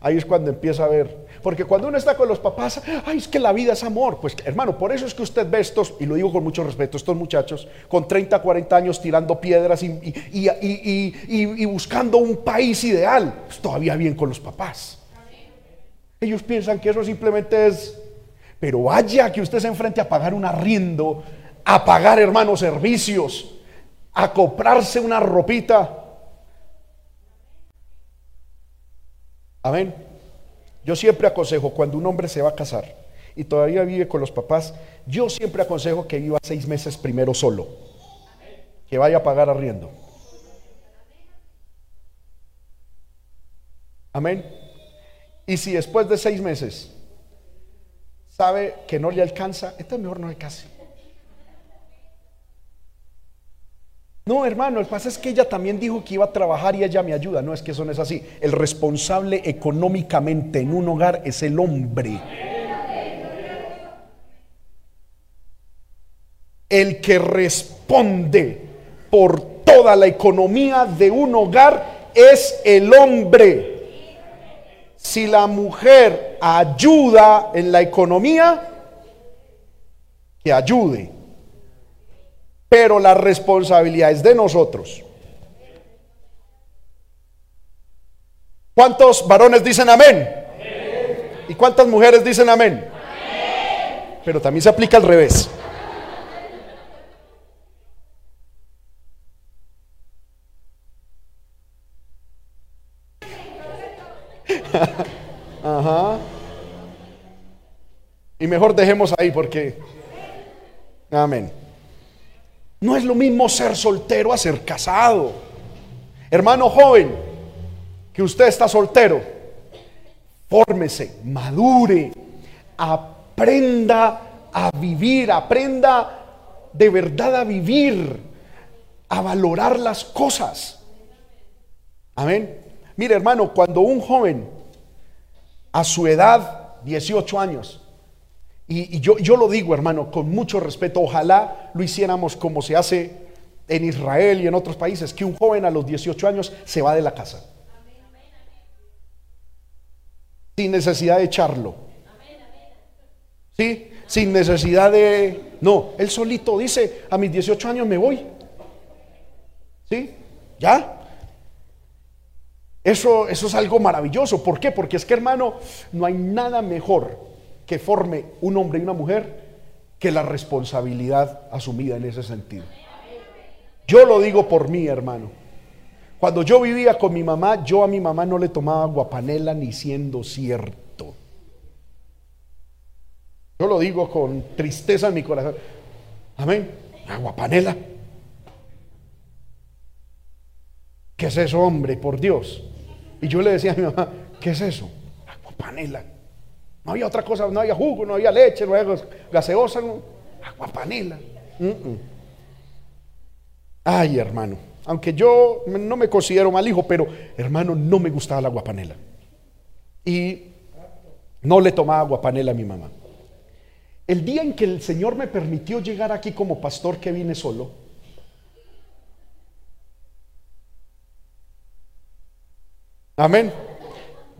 ahí es cuando empieza a ver porque cuando uno está con los papás, ay, es que la vida es amor. Pues hermano, por eso es que usted ve estos, y lo digo con mucho respeto, estos muchachos con 30, 40 años tirando piedras y, buscando un país ideal. Pues, todavía bien con los papás. Ellos piensan que eso simplemente es, pero vaya que usted se enfrente a pagar un arriendo, a pagar, hermanos, servicios, a comprarse una ropita. Amén. Yo siempre aconsejo, cuando un hombre se va a casar y todavía vive con los papás, yo siempre aconsejo que viva seis meses primero solo, que vaya a pagar arriendo. Amén. Y si después de seis meses sabe que no le alcanza, entonces mejor no le case. No, hermano, el pasa es que ella también dijo que iba a trabajar y ella me ayuda. No es que eso no es así. El responsable económicamente en un hogar es el hombre. El que responde por toda la economía de un hogar es el hombre. Si la mujer ayuda en la economía, que ayude pero la responsabilidad es de nosotros. ¿Cuántos varones dicen amén? ¿Y cuántas mujeres dicen amén? Pero también se aplica al revés. Y mejor dejemos ahí porque... Amén. No es lo mismo ser soltero a ser casado. Hermano joven, que usted está soltero, fórmese, madure, aprenda a vivir, aprenda de verdad a vivir, a valorar las cosas. Amén. Mire, hermano, cuando un joven a su edad, 18 años, y, yo, yo lo digo, hermano, con mucho respeto, ojalá lo hiciéramos como se hace en Israel y en otros países, que un joven a los 18 años se va de la casa. Sin necesidad de echarlo. ¿Sí? Sin necesidad de... No, él solito dice, a mis 18 años me voy. ¿Sí? ¿Ya? Eso, eso es algo maravilloso. ¿Por qué? Porque es que, hermano, no hay nada mejor que forme un hombre y una mujer que la responsabilidad asumida en ese sentido. Yo lo digo por mí, hermano. Cuando yo vivía con mi mamá, yo a mi mamá no le tomaba guapanela ni siendo cierto. Yo lo digo con tristeza en mi corazón. Amén. Aguapanela. ¿Qué es eso, hombre? Por Dios. Y yo le decía a mi mamá, ¿qué es eso? Aguapanela. No había otra cosa, no había jugo, no había leche, no había gaseosa, agua panela. Ay, hermano, aunque yo no me considero mal hijo, pero hermano, no me gustaba la panela Y no le tomaba agua panela a mi mamá. El día en que el Señor me permitió llegar aquí como pastor que vine solo, amén.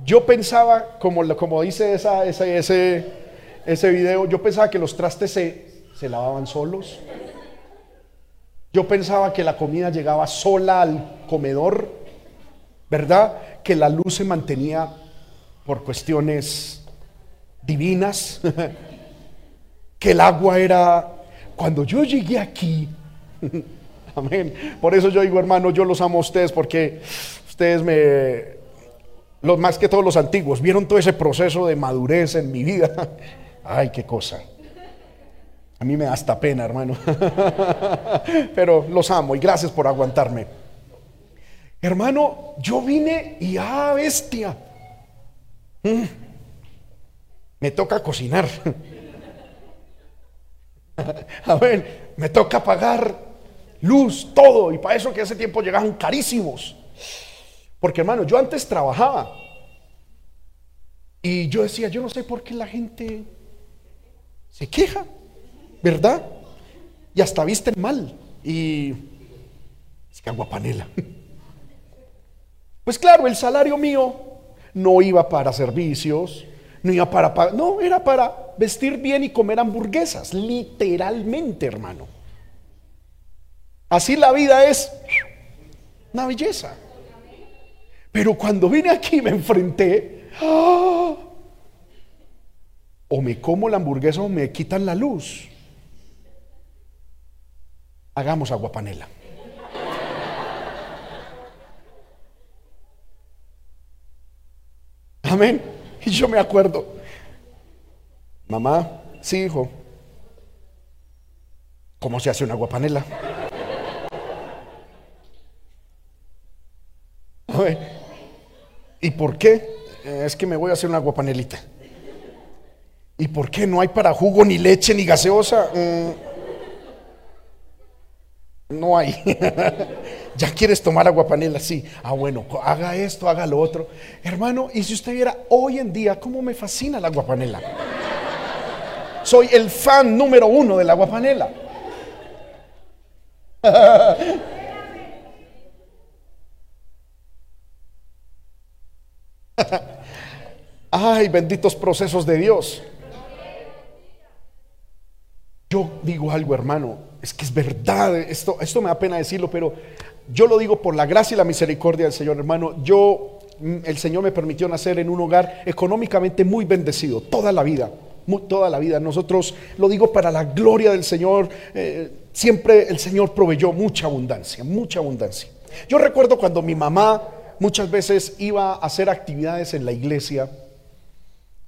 Yo pensaba, como, como dice esa, ese, ese, video, yo pensaba que los trastes se, se lavaban solos. Yo pensaba que la comida llegaba sola al comedor, ¿verdad? Que la luz se mantenía por cuestiones divinas, [LAUGHS] que el agua era... Cuando yo llegué aquí, [LAUGHS] amén, por eso yo digo hermano, yo los amo a ustedes porque ustedes me, los más que todos los antiguos, vieron todo ese proceso de madurez en mi vida. [LAUGHS] Ay, qué cosa. A mí me da hasta pena, hermano. [LAUGHS] Pero los amo y gracias por aguantarme. Hermano, yo vine y ah, bestia. Mm. Me toca cocinar. [LAUGHS] A ver, me toca pagar luz, todo. Y para eso que ese tiempo llegaban carísimos. Porque hermano, yo antes trabajaba. Y yo decía, yo no sé por qué la gente se queja, ¿verdad? Y hasta visten mal. Y es que aguapanela. Pues claro, el salario mío no iba para servicios, no iba para, no, era para vestir bien y comer hamburguesas, literalmente, hermano. Así la vida es una belleza. Pero cuando vine aquí me enfrenté, ¡ah! o me como la hamburguesa o me quitan la luz. Hagamos agua panela. Amén. Y yo me acuerdo, mamá, sí, hijo, ¿cómo se hace una guapanela? ¿Y por qué? Es que me voy a hacer una guapanelita. ¿Y por qué no hay para jugo, ni leche, ni gaseosa? Mm, no hay. [LAUGHS] ¿Ya quieres tomar agua panela? Sí. Ah, bueno, haga esto, haga lo otro. Hermano, y si usted viera hoy en día cómo me fascina el agua panela. Soy el fan número uno del agua panela. [LAUGHS] Ay, benditos procesos de Dios. Yo digo algo, hermano, es que es verdad, esto, esto me da pena decirlo, pero yo lo digo por la gracia y la misericordia del Señor, hermano. Yo, mm, el Señor me permitió nacer en un hogar económicamente muy bendecido, toda la vida, toda la vida. Nosotros, lo digo para la gloria del Señor, eh, siempre el Señor proveyó mucha abundancia, mucha abundancia. Yo recuerdo cuando mi mamá muchas veces iba a hacer actividades en la iglesia,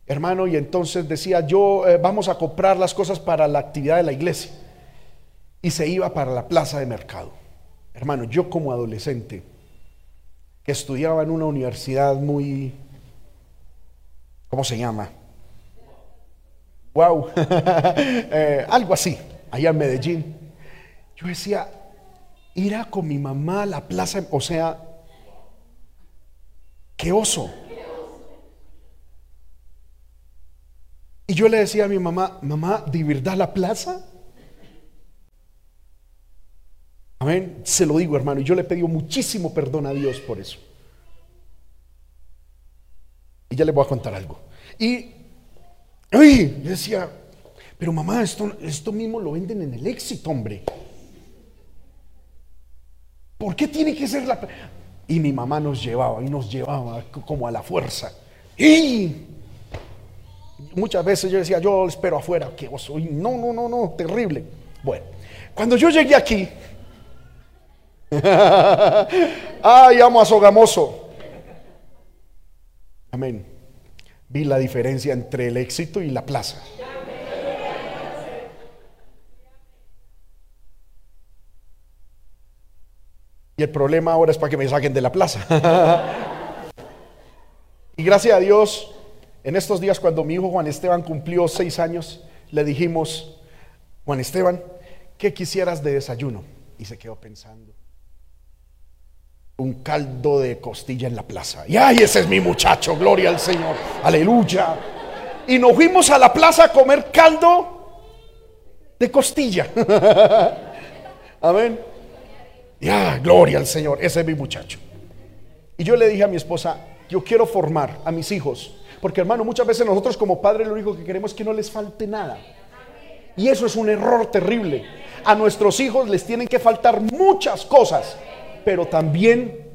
hermano, y entonces decía, yo eh, vamos a comprar las cosas para la actividad de la iglesia. Y se iba para la plaza de mercado. Hermano, yo como adolescente, que estudiaba en una universidad muy, ¿cómo se llama? Wow, [LAUGHS] eh, algo así, allá en Medellín. Yo decía, ir a con mi mamá a la plaza, o sea, qué oso. Y yo le decía a mi mamá, mamá, ¿de verdad la plaza? Amén. Se lo digo, hermano. Y yo le pedí muchísimo perdón a Dios por eso. Y ya le voy a contar algo. Y, uy, yo decía, pero mamá, esto, esto mismo lo venden en el éxito, hombre. ¿Por qué tiene que ser la... Y mi mamá nos llevaba y nos llevaba como a la fuerza. Y muchas veces yo decía, yo espero afuera, que vos soy. No, no, no, no, terrible. Bueno, cuando yo llegué aquí, [LAUGHS] Ay, amo a Sogamoso. Amén. Vi la diferencia entre el éxito y la plaza. Y el problema ahora es para que me saquen de la plaza. [LAUGHS] y gracias a Dios, en estos días cuando mi hijo Juan Esteban cumplió seis años, le dijimos, Juan Esteban, ¿qué quisieras de desayuno? Y se quedó pensando un caldo de costilla en la plaza. Y ay, ese es mi muchacho, gloria al Señor, aleluya. Y nos fuimos a la plaza a comer caldo de costilla. [LAUGHS] Amén. Ya, gloria al Señor, ese es mi muchacho. Y yo le dije a mi esposa, yo quiero formar a mis hijos. Porque hermano, muchas veces nosotros como padres lo único que queremos es que no les falte nada. Y eso es un error terrible. A nuestros hijos les tienen que faltar muchas cosas, pero también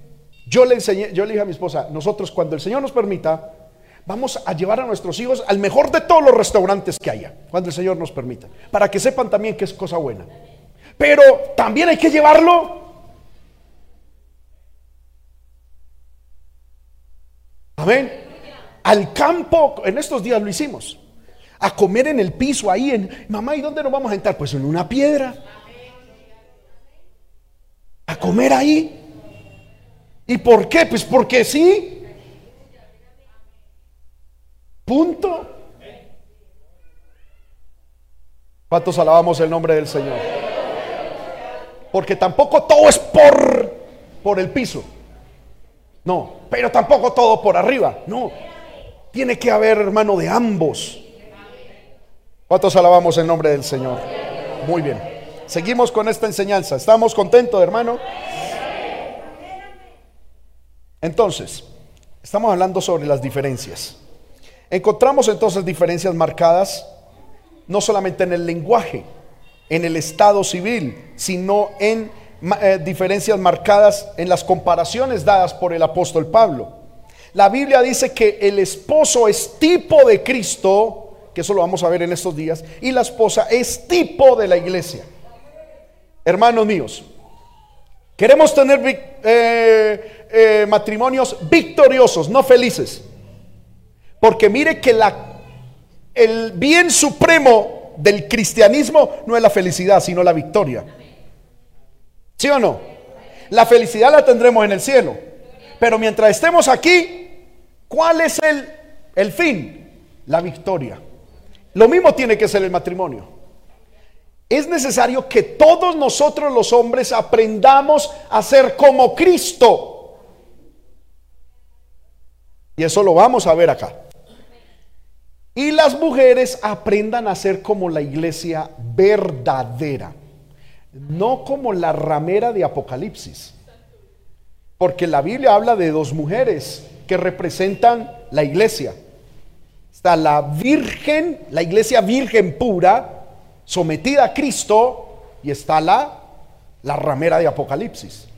yo le enseñé, yo le dije a mi esposa, nosotros cuando el Señor nos permita, vamos a llevar a nuestros hijos al mejor de todos los restaurantes que haya, cuando el Señor nos permita, para que sepan también que es cosa buena. Pero también hay que llevarlo Amén. Al campo, en estos días lo hicimos. A comer en el piso ahí en, mamá, ¿y dónde nos vamos a entrar? Pues en una piedra. A comer ahí. ¿Y por qué? Pues porque sí. Punto. ¿Cuántos alabamos el nombre del Señor? Porque tampoco todo es por, por el piso. No, pero tampoco todo por arriba. No, tiene que haber, hermano, de ambos. ¿Cuántos alabamos el nombre del Señor? Muy bien. Seguimos con esta enseñanza. ¿Estamos contentos, hermano? Entonces, estamos hablando sobre las diferencias. Encontramos entonces diferencias marcadas no solamente en el lenguaje, en el estado civil, sino en eh, diferencias marcadas en las comparaciones dadas por el apóstol Pablo. La Biblia dice que el esposo es tipo de Cristo, que eso lo vamos a ver en estos días, y la esposa es tipo de la iglesia. Hermanos míos, queremos tener eh, eh, matrimonios victoriosos, no felices. Porque mire que el bien supremo del cristianismo no es la felicidad, sino la victoria. ¿Sí o no? La felicidad la tendremos en el cielo. Pero mientras estemos aquí, ¿cuál es el, el fin? La victoria. Lo mismo tiene que ser el matrimonio. Es necesario que todos nosotros los hombres aprendamos a ser como Cristo. Y eso lo vamos a ver acá. Y las mujeres aprendan a ser como la iglesia verdadera no como la ramera de Apocalipsis. Porque la Biblia habla de dos mujeres que representan la iglesia. Está la virgen, la iglesia virgen pura, sometida a Cristo, y está la, la ramera de Apocalipsis.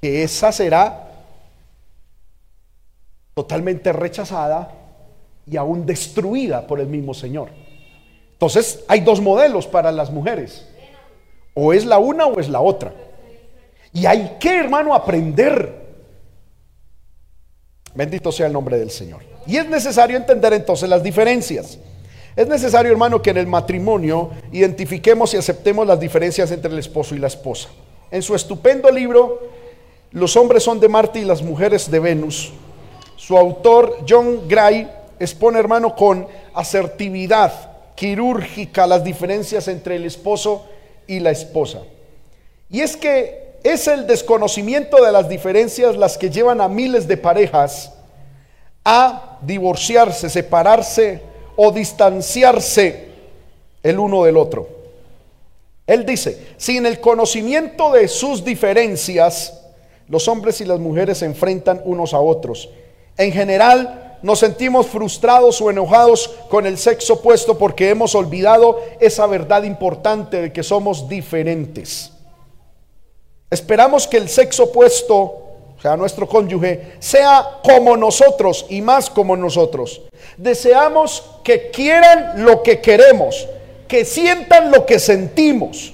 Que esa será totalmente rechazada y aún destruida por el mismo Señor. Entonces hay dos modelos para las mujeres. O es la una o es la otra. Y hay que, hermano, aprender. Bendito sea el nombre del Señor. Y es necesario entender entonces las diferencias. Es necesario, hermano, que en el matrimonio identifiquemos y aceptemos las diferencias entre el esposo y la esposa. En su estupendo libro, Los hombres son de Marte y las mujeres de Venus, su autor, John Gray, expone, hermano, con asertividad quirúrgica las diferencias entre el esposo y la esposa. Y es que es el desconocimiento de las diferencias las que llevan a miles de parejas a divorciarse, separarse o distanciarse el uno del otro. Él dice, sin el conocimiento de sus diferencias, los hombres y las mujeres se enfrentan unos a otros. En general, nos sentimos frustrados o enojados con el sexo opuesto porque hemos olvidado esa verdad importante de que somos diferentes. Esperamos que el sexo opuesto, o sea, nuestro cónyuge, sea como nosotros y más como nosotros. Deseamos que quieran lo que queremos, que sientan lo que sentimos.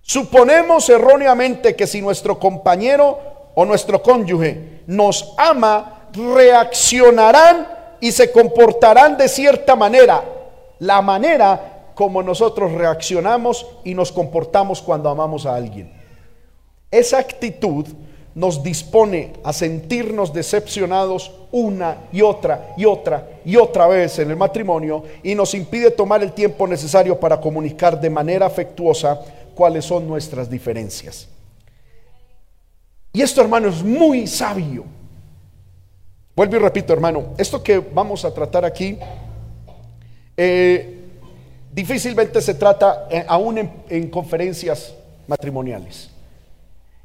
Suponemos erróneamente que si nuestro compañero o nuestro cónyuge nos ama, reaccionarán y se comportarán de cierta manera, la manera como nosotros reaccionamos y nos comportamos cuando amamos a alguien. Esa actitud nos dispone a sentirnos decepcionados una y otra y otra y otra vez en el matrimonio y nos impide tomar el tiempo necesario para comunicar de manera afectuosa cuáles son nuestras diferencias. Y esto, hermano, es muy sabio. Vuelvo y repito, hermano, esto que vamos a tratar aquí, eh, difícilmente se trata eh, aún en, conferencias matrimoniales.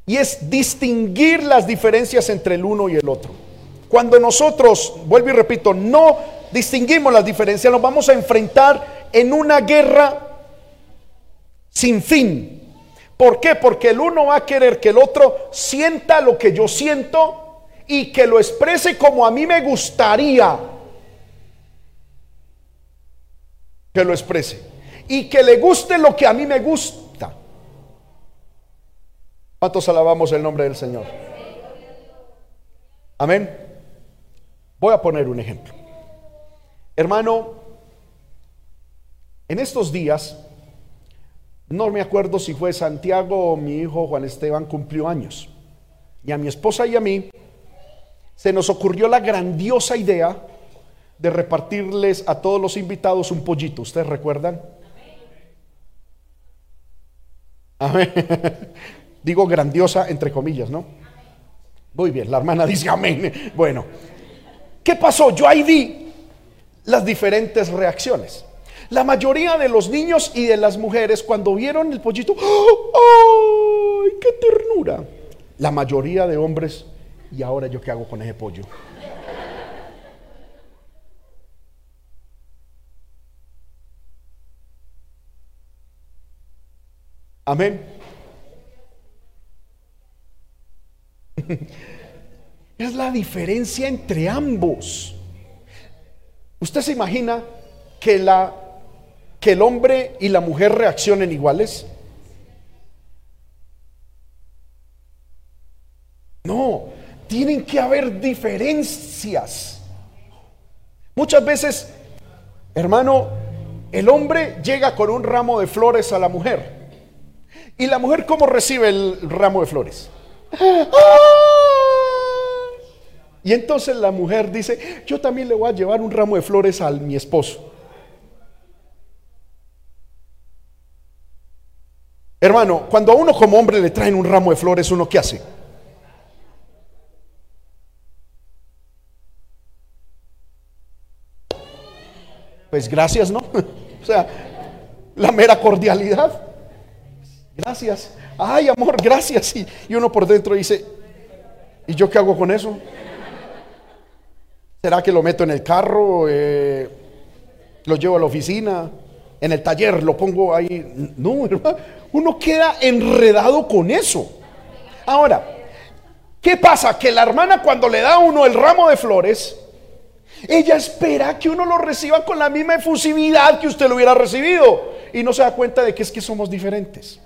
Y es distinguir las diferencias entre el uno y el otro. Cuando nosotros, vuelvo y repito, no distinguimos las diferencias, nos vamos a enfrentar en una guerra sin fin. ¿Por qué? Porque el uno va a querer que el otro sienta lo que yo siento y que lo exprese como a mí me gustaría que lo exprese. Y que le guste lo que a mí me gusta. ¿Cuántos alabamos el nombre del Señor? Amén. Voy a poner un ejemplo. Hermano, en estos días no me acuerdo si fue Santiago o mi hijo Juan Esteban cumplió años. Y a mi esposa y a mí se nos ocurrió la grandiosa idea de repartirles a todos los invitados un pollito. ¿Ustedes recuerdan? Amén. Digo grandiosa entre comillas, ¿no? Muy bien, la hermana dice amén. Bueno, ¿qué pasó? Yo ahí vi las diferentes reacciones. La mayoría de los niños y de las mujeres cuando vieron el pollito, ¡ay, qué ternura! La mayoría de hombres, ¿y ahora yo qué hago con ese pollo? Amén. [LAUGHS] Es la diferencia entre ambos. ¿Usted se imagina que la que el hombre y la mujer reaccionen iguales? No, tienen que haber diferencias. Muchas veces, hermano, el hombre llega con un ramo de flores a la mujer. ¿Y la mujer cómo recibe el ramo de flores? Y entonces la mujer dice, yo también le voy a llevar un ramo de flores a mi esposo. Hermano, cuando a uno como hombre le traen un ramo de flores, ¿uno qué hace? Pues gracias, ¿no? [LAUGHS] O sea, la mera cordialidad. Gracias. Ay, amor, gracias. Y, uno por dentro dice, ¿y yo qué hago con eso? ¿Será que lo meto en el carro? Eh, ¿Lo llevo a la oficina? ¿En el taller? ¿Lo pongo ahí? No, hermano uno queda enredado con eso. Ahora, ¿qué pasa? Que la hermana cuando le da a uno el ramo de flores, ella espera que uno lo reciba con la misma efusividad que usted lo hubiera recibido. Y no se da cuenta de que es que somos diferentes.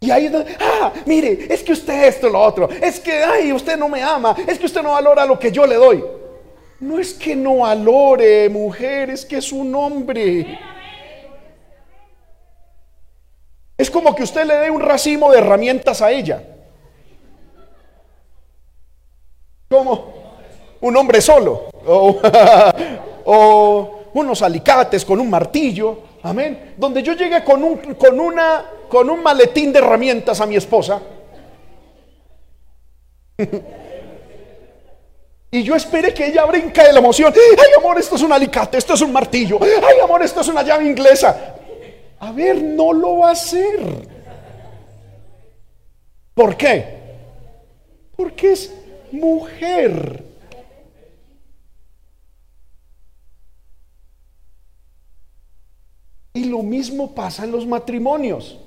Y ahí, ah, mire, es que usted esto, lo otro, es que, ay, usted no me ama, es que usted no valora lo que yo le doy. No es que no valore, mujer, es que es un hombre. Es como que usted le dé un racimo de herramientas a ella. Como un hombre solo. [LAUGHS] O, unos alicates con un martillo. Amén. Donde yo llegue con un, con, una, con un maletín de herramientas a mi esposa. Y yo espere que ella brinca de la emoción. Ay, amor, esto es un alicate, esto es un martillo. Ay, amor, esto es una llave inglesa. A ver, no lo va a hacer. ¿Por qué? Porque es mujer. Y lo mismo pasa en los matrimonios.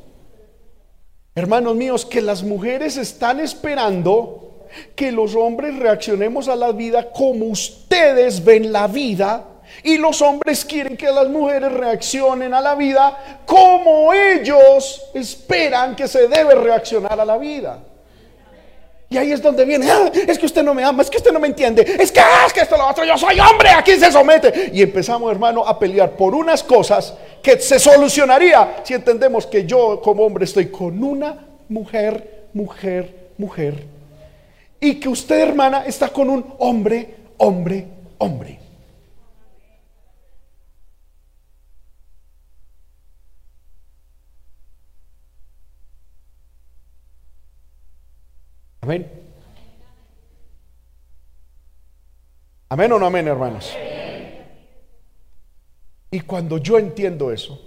Hermanos míos, que las mujeres están esperando que los hombres reaccionemos a la vida como ustedes ven la vida y los hombres quieren que las mujeres reaccionen a la vida como ellos esperan que se debe reaccionar a la vida. Y ahí es donde viene, ah, es que usted no me ama, es que usted no me entiende, es que, ah, es que esto lo otro, yo soy hombre, aquí se somete. Y empezamos, hermano, a pelear por unas cosas que se solucionaría si entendemos que yo como hombre estoy con una mujer, mujer, mujer. Y que usted, hermana, está con un hombre, hombre, hombre. Amén. Amén o no amén, hermanos. Y cuando yo entiendo eso,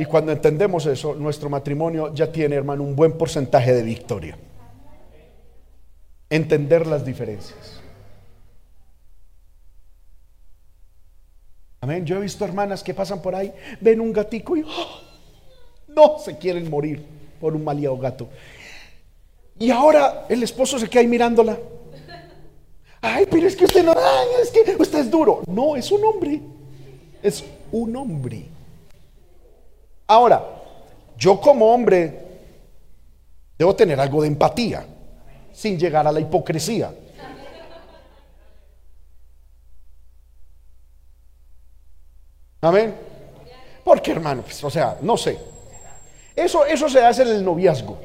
Y cuando entendemos eso, nuestro matrimonio ya tiene, hermano, un buen porcentaje de victoria. Entender las diferencias. Amén. Yo he visto hermanas que pasan por ahí, ven un gatico y ¡oh! no se quieren morir por un maleado gato. Y ahora el esposo se queda ahí mirándola. Ay, pero es que usted no, es que usted es duro. No, es un hombre. Es un hombre. Ahora, yo como hombre debo tener algo de empatía, sin llegar a la hipocresía. Amén. Porque hermano, pues, o sea, no sé. Eso, eso se hace en el noviazgo,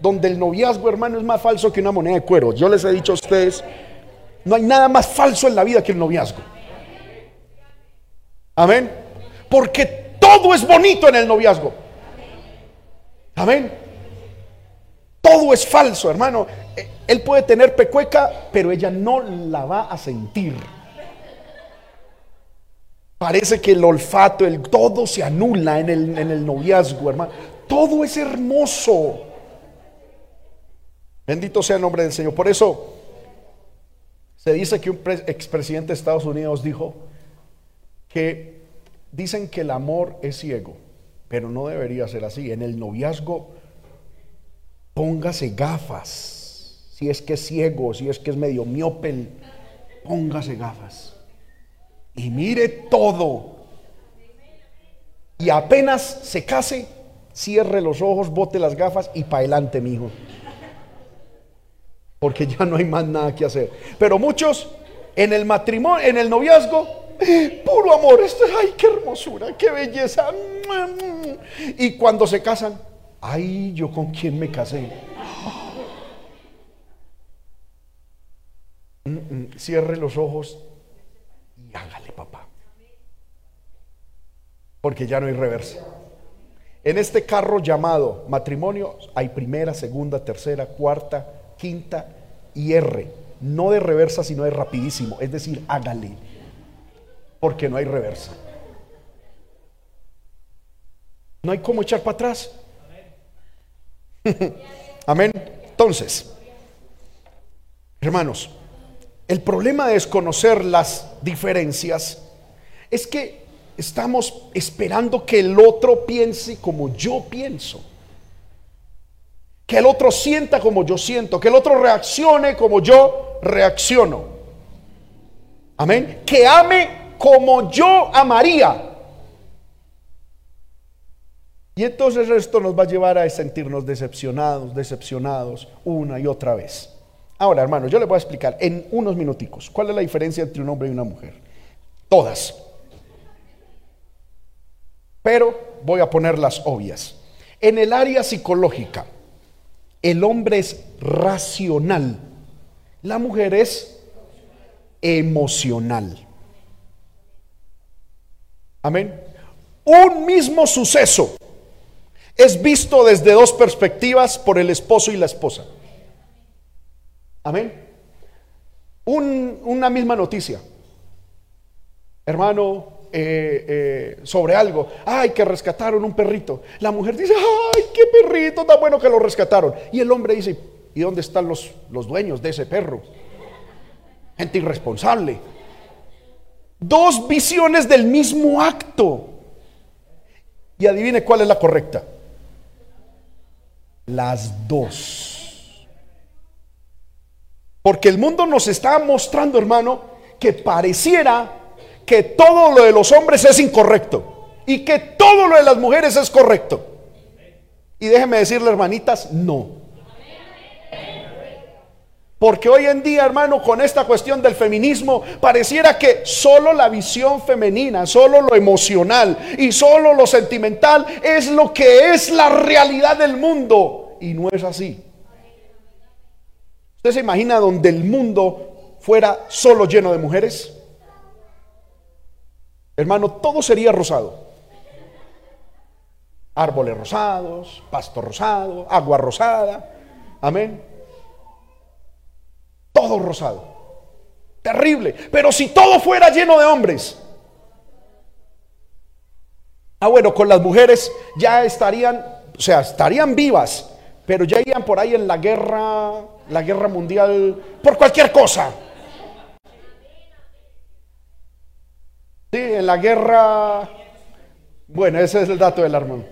donde el noviazgo, hermano, es más falso que una moneda de cuero. Yo les he dicho a ustedes, no hay nada más falso en la vida que el noviazgo. Amén. Porque todo es bonito en el noviazgo. Amén. Todo es falso, hermano. Él puede tener pecueca, pero ella no la va a sentir. Parece que el olfato, el todo se anula en el, en el noviazgo, hermano. Todo es hermoso. Bendito sea el nombre del Señor. Por eso se dice que un expresidente de Estados Unidos dijo que dicen que el amor es ciego, pero no debería ser así. En el noviazgo, póngase gafas. Si es que es ciego, si es que es medio miope, póngase gafas y mire todo. Y apenas se case, cierre los ojos, bote las gafas y para adelante, mi hijo. Porque ya no hay más nada que hacer. Pero muchos en el matrimonio, en el noviazgo, puro amor, esto es, ay, qué hermosura, qué belleza. Y cuando se casan, ay, yo con quién me casé. Mm, mm, cierre los ojos hágale, papá. Porque ya no hay reversa. En este carro llamado matrimonio hay primera, segunda, tercera, cuarta, quinta y R. No de reversa, sino de rapidísimo. Es decir, hágale. Porque no hay reversa. No hay cómo echar para atrás. [LAUGHS] Amén. Entonces, hermanos, el problema de desconocer las diferencias es que estamos esperando que el otro piense como yo pienso. Que el otro sienta como yo siento. Que el otro reaccione como yo reacciono. Amén. Que ame como yo amaría. Y entonces esto nos va a llevar a sentirnos decepcionados, decepcionados una y otra vez. Ahora, hermano, yo le voy a explicar en unos minuticos cuál es la diferencia entre un hombre y una mujer. Todas. Pero voy a poner las obvias. En el área psicológica, el hombre es racional, la mujer es emocional. Amén. Un mismo suceso es visto desde dos perspectivas por el esposo y la esposa. Amén. una misma noticia. Hermano, eh, eh, sobre algo. Ay, que rescataron un perrito. La mujer dice, ay, qué perrito tan bueno que lo rescataron. Y el hombre dice, ¿y dónde están los, los dueños de ese perro? Gente irresponsable. Dos visiones del mismo acto. Y adivine cuál es la correcta. Las dos. Porque el mundo nos está mostrando, hermano, que pareciera que todo lo de los hombres es incorrecto y que todo lo de las mujeres es correcto. Y déjenme decirle, hermanitas, no. Porque hoy en día, hermano, con esta cuestión del feminismo, pareciera que solo la visión femenina, solo lo emocional y solo lo sentimental es lo que es la realidad del mundo. Y no es así. ¿Usted se imagina donde el mundo fuera solo lleno de mujeres? Hermano, todo sería rosado. Árboles rosados, pasto rosado, agua rosada. Amén. Todo rosado. Terrible. Pero si todo fuera lleno de hombres, Ah, bueno, con las mujeres ya estarían, o sea, estarían vivas, pero ya irían por ahí en la guerra, la guerra mundial, por cualquier cosa. Sí, en la guerra, bueno, ese es el dato del armón.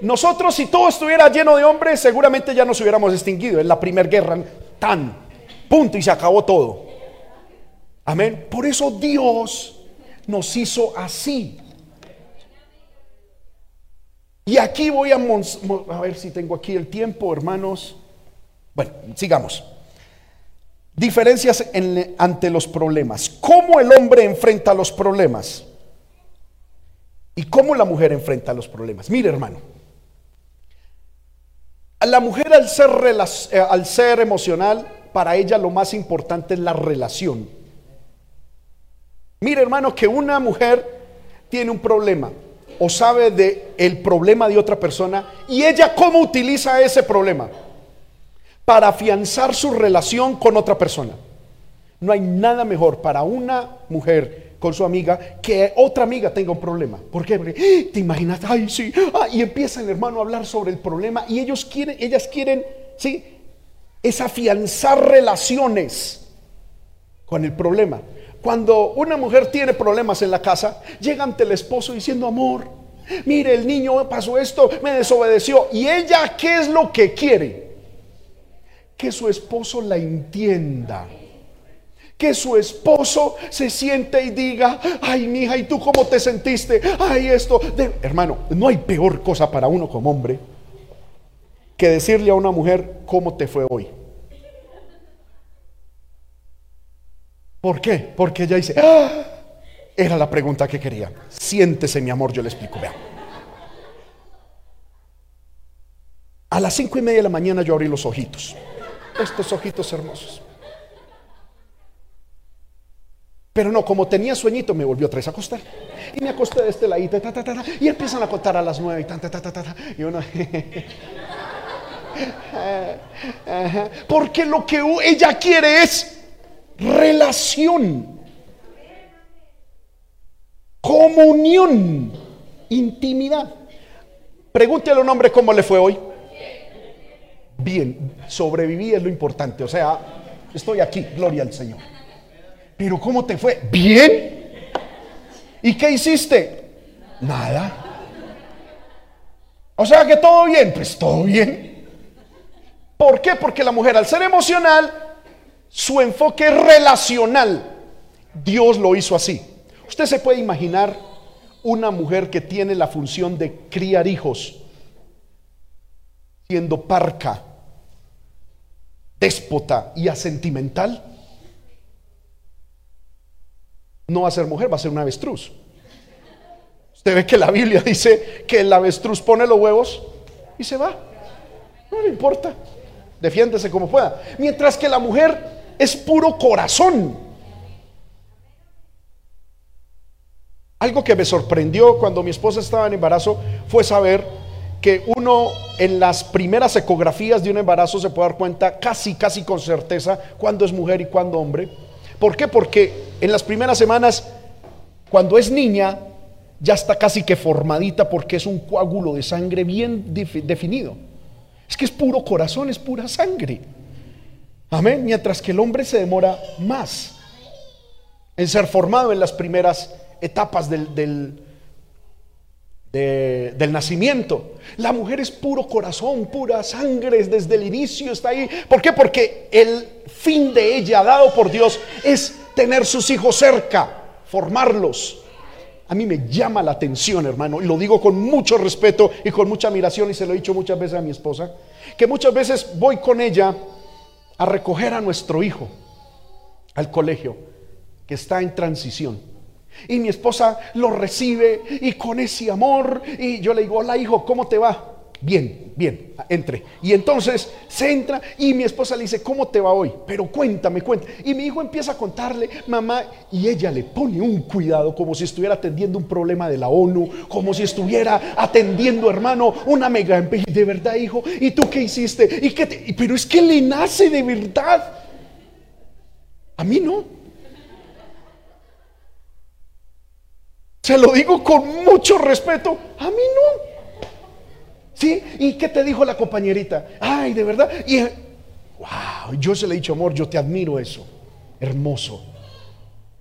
Nosotros, si todo estuviera lleno de hombres, seguramente ya nos hubiéramos extinguido. En la primera guerra, tan, punto, y se acabó todo. Amén. Por eso Dios nos hizo así. Y aquí voy a, a ver si tengo aquí el tiempo, hermanos. Bueno, sigamos. Diferencias ante los problemas. ¿Cómo el hombre enfrenta los problemas? ¿Y cómo la mujer enfrenta los problemas? Mire, hermano. La mujer al ser, eh, al ser emocional, para ella lo más importante es la relación. Mire, hermano, que una mujer tiene un problema o sabe de el problema de otra persona y ella cómo utiliza ese problema para afianzar su relación con otra persona. No hay nada mejor para una mujer con su amiga que otra amiga tenga un problema. ¿Por qué? Porque ¡ah! te imaginas, ay, sí, ah, y empiezan, hermano, a hablar sobre el problema y ellos quieren, ellas quieren, sí, es afianzar relaciones con el problema. Cuando una mujer tiene problemas en la casa, llega ante el esposo diciendo, amor, mire, el niño pasó esto, me desobedeció. ¿Y ella qué es lo que quiere? Que su esposo la entienda. Que su esposo se siente y diga, ay, mi hija, ¿y tú cómo te sentiste? Ay, esto. Hermano, no hay peor cosa para uno como hombre que decirle a una mujer, ¿cómo te fue hoy? ¿Por qué? Porque ella dice, ¡Ah! era la pregunta que quería. Siéntese, mi amor, yo le explico. Vea. A las cinco y media de la mañana yo abrí los ojitos. Estos ojitos hermosos. Pero no, como tenía sueñito, me volvió vez a acostar. Y me acosté de este ladito, y empiezan a contar a las nueve, y, y uno... [LAUGHS] Porque lo que ella quiere es relación, comunión, intimidad. Pregúntele a un hombre cómo le fue hoy. Bien, sobreviví es lo importante. O sea, estoy aquí, gloria al Señor. Pero ¿cómo te fue? Bien. ¿Y qué hiciste? Nada. O sea que todo bien, pues todo bien. ¿Por qué? Porque la mujer al ser emocional su enfoque relacional, Dios lo hizo así. Usted se puede imaginar una mujer que tiene la función de criar hijos, siendo parca, déspota y asentimental. No va a ser mujer, va a ser un avestruz. Usted ve que la Biblia dice que el avestruz pone los huevos y se va. No le importa. Defiéndese como pueda. Mientras que la mujer es puro corazón. Algo que me sorprendió cuando mi esposa estaba en embarazo fue saber que uno en las primeras ecografías de un embarazo se puede dar cuenta casi, casi con certeza cuándo es mujer y cuándo hombre. ¿Por qué? Porque en las primeras semanas, cuando es niña, ya está casi que formadita porque es un coágulo de sangre bien definido. Es que es puro corazón, es pura sangre. Amén. Mientras que el hombre se demora más en ser formado en las primeras etapas del, del, del nacimiento. La mujer es puro corazón, pura sangre, desde el inicio está ahí. ¿Por qué? Porque el fin de ella, dado por Dios, es tener sus hijos cerca, formarlos. A mí me llama la atención, hermano, y lo digo con mucho respeto y con mucha admiración, y se lo he dicho muchas veces a mi esposa, que muchas veces voy con ella a recoger a nuestro hijo al colegio que está en transición. Y mi esposa lo recibe y con ese amor, y yo le digo, hola hijo, ¿cómo te va? Bien, bien, entre. Y entonces se entra y mi esposa le dice, ¿cómo te va hoy? Pero cuéntame, cuéntame. Y mi hijo empieza a contarle, mamá, y ella le pone un cuidado como si estuviera atendiendo un problema de la ONU, como si estuviera atendiendo, hermano, una mega de verdad, hijo. ¿Y tú qué hiciste? ¿Y qué Pero es que le nace de verdad. A mí no. Se lo digo con mucho respeto, a mí no. ¿Sí? ¿Y qué te dijo la compañerita? Ay, de verdad. Y wow, yo se le he dicho, amor, yo te admiro eso. Hermoso.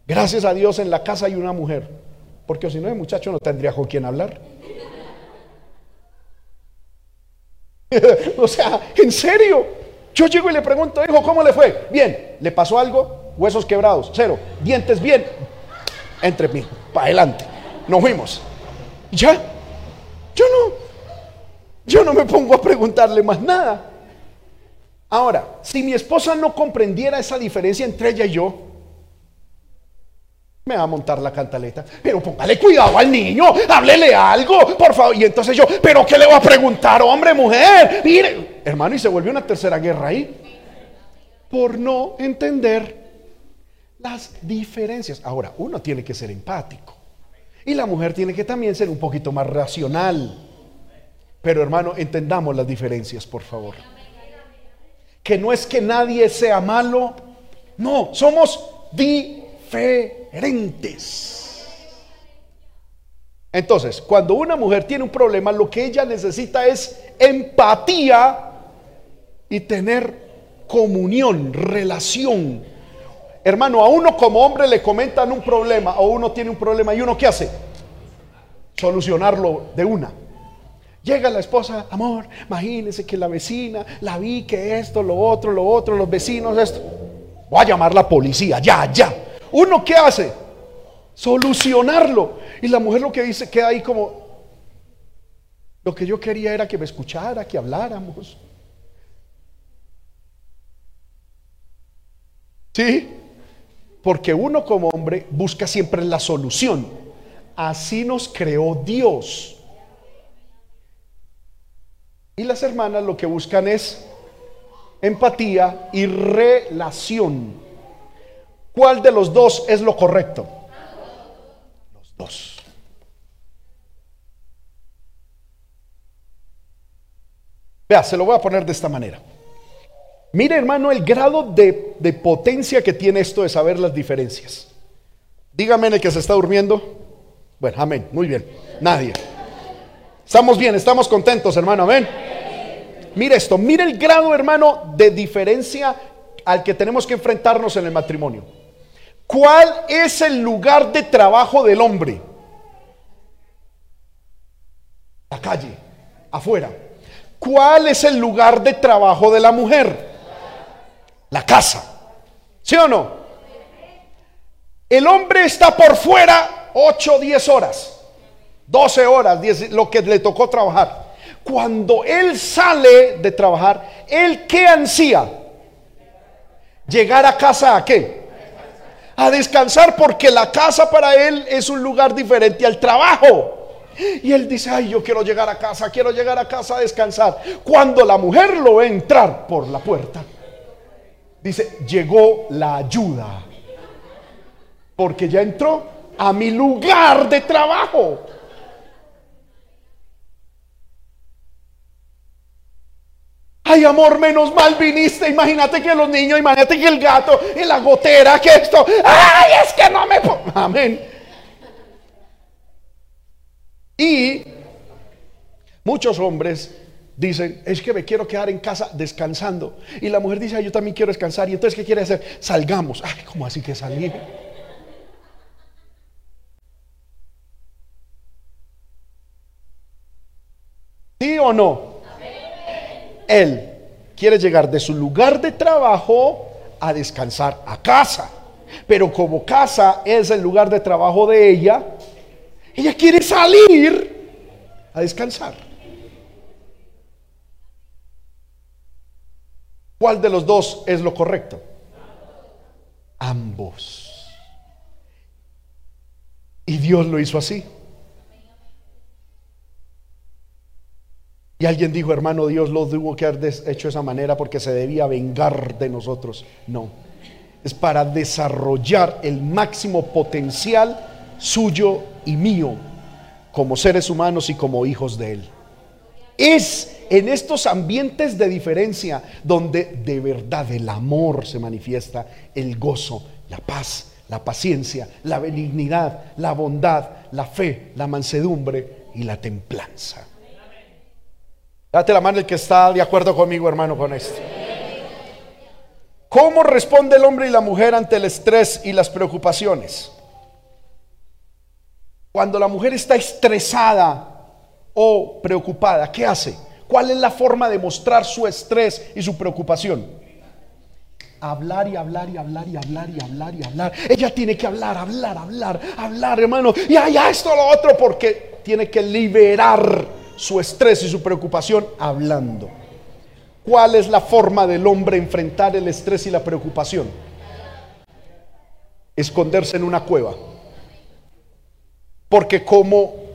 Gracias a Dios en la casa hay una mujer. Porque si no, el muchacho no tendría con quién hablar. [LAUGHS] o sea, en serio. Yo llego y le pregunto, hijo, ¿cómo le fue? Bien. ¿Le pasó algo? Huesos quebrados. Cero. Dientes bien. Entre mí. Adelante. Nos fuimos. ¿Ya? Yo no. Yo no me pongo a preguntarle más nada. Ahora, si mi esposa no comprendiera esa diferencia entre ella y yo, me va a montar la cantaleta. Pero póngale cuidado al niño, háblele algo, por favor. Y entonces yo, ¿pero qué le voy a preguntar, hombre, mujer? Mire, hermano, y se volvió una tercera guerra ahí. Por no entender las diferencias. Ahora, uno tiene que ser empático. Y la mujer tiene que también ser un poquito más racional. Pero hermano, entendamos las diferencias, por favor. Que no es que nadie sea malo, no, somos diferentes. Entonces, cuando una mujer tiene un problema, lo que ella necesita es empatía y tener comunión, relación. Hermano, a uno como hombre le comentan un problema o uno tiene un problema y uno qué hace? Solucionarlo de una. Llega la esposa, amor, imagínese que la vecina, la vi que esto, lo otro, lo otro, los vecinos, esto. Voy a llamar la policía, ya, ya. ¿Uno qué hace? Solucionarlo. Y la mujer lo que dice queda ahí como, lo que yo quería era que me escuchara, que habláramos. ¿Sí? Porque uno como hombre busca siempre la solución. Así nos creó Dios. Y las hermanas lo que buscan es empatía y relación. ¿Cuál de los dos es lo correcto? Los dos. Vea, se lo voy a poner de esta manera. Mire, hermano, el grado de, de, potencia que tiene esto de saber las diferencias. Dígame en el que se está durmiendo. Bueno, amén. Muy bien. Nadie. Estamos bien, estamos contentos, hermano. Amén. Mire esto, mire el grado, hermano, de diferencia al que tenemos que enfrentarnos en el matrimonio. ¿Cuál es el lugar de trabajo del hombre? La calle, afuera. ¿Cuál es el lugar de trabajo de la mujer? La casa. ¿Sí o no? El hombre está por fuera 8 o 10 horas. 12 horas, 10, lo que le tocó trabajar. Cuando él sale de trabajar, ¿él qué ansía? Llegar a casa a qué? A descansar porque la casa para él es un lugar diferente al trabajo. Y él dice, ay, yo quiero llegar a casa, quiero llegar a casa a descansar. Cuando la mujer lo ve entrar por la puerta, dice, llegó la ayuda. Porque ya entró a mi lugar de trabajo. Ay, amor, menos mal viniste. Imagínate que los niños, imagínate que el gato, en la gotera, que esto. Ay, es que no me. Amén. Y muchos hombres dicen, es que me quiero quedar en casa descansando. Y la mujer dice, yo también quiero descansar. Y entonces, ¿qué quiere hacer? Salgamos. Ay, ¿cómo así que salir? ¿Sí o no? él quiere llegar de su lugar de trabajo a descansar a casa. Pero como casa es el lugar de trabajo de ella, ella quiere salir a descansar. ¿Cuál de los dos es lo correcto? Ambos. Y Dios lo hizo así. Y alguien dijo, hermano, Dios lo tuvo que haber hecho de esa manera porque se debía vengar de nosotros. No, es para desarrollar el máximo potencial suyo y mío como seres humanos y como hijos de Él. Es en estos ambientes de diferencia donde de verdad el amor se manifiesta, el gozo, la paz, la paciencia, la benignidad, la bondad, la fe, la mansedumbre y la templanza. Date la mano el que está de acuerdo conmigo, hermano, con esto. ¿Cómo responde el hombre y la mujer ante el estrés y las preocupaciones? Cuando la mujer está estresada o preocupada, ¿qué hace? ¿Cuál es la forma de mostrar su estrés y su preocupación? Hablar y hablar y hablar y hablar y hablar y hablar. Ella tiene que hablar, hablar, hablar, hablar, hermano. Y allá esto, lo otro, porque tiene que liberar su estrés y su preocupación hablando. ¿Cuál es la forma del hombre enfrentar el estrés y la preocupación? Esconderse en una cueva. Porque como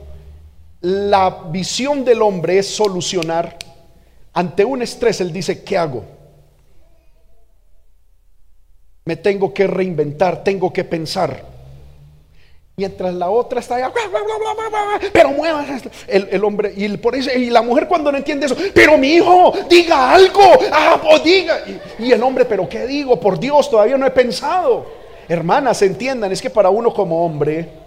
la visión del hombre es solucionar, ante un estrés él dice, ¿qué hago? Me tengo que reinventar, tengo que pensar. Mientras la otra está allá, pero mueva el, el, hombre y, por eso, y la mujer cuando no entiende eso, pero mi hijo, diga algo, ah, diga. Y, y el hombre, pero ¿qué digo? Por Dios, todavía no he pensado. Hermanas, entiendan, es que para uno como hombre,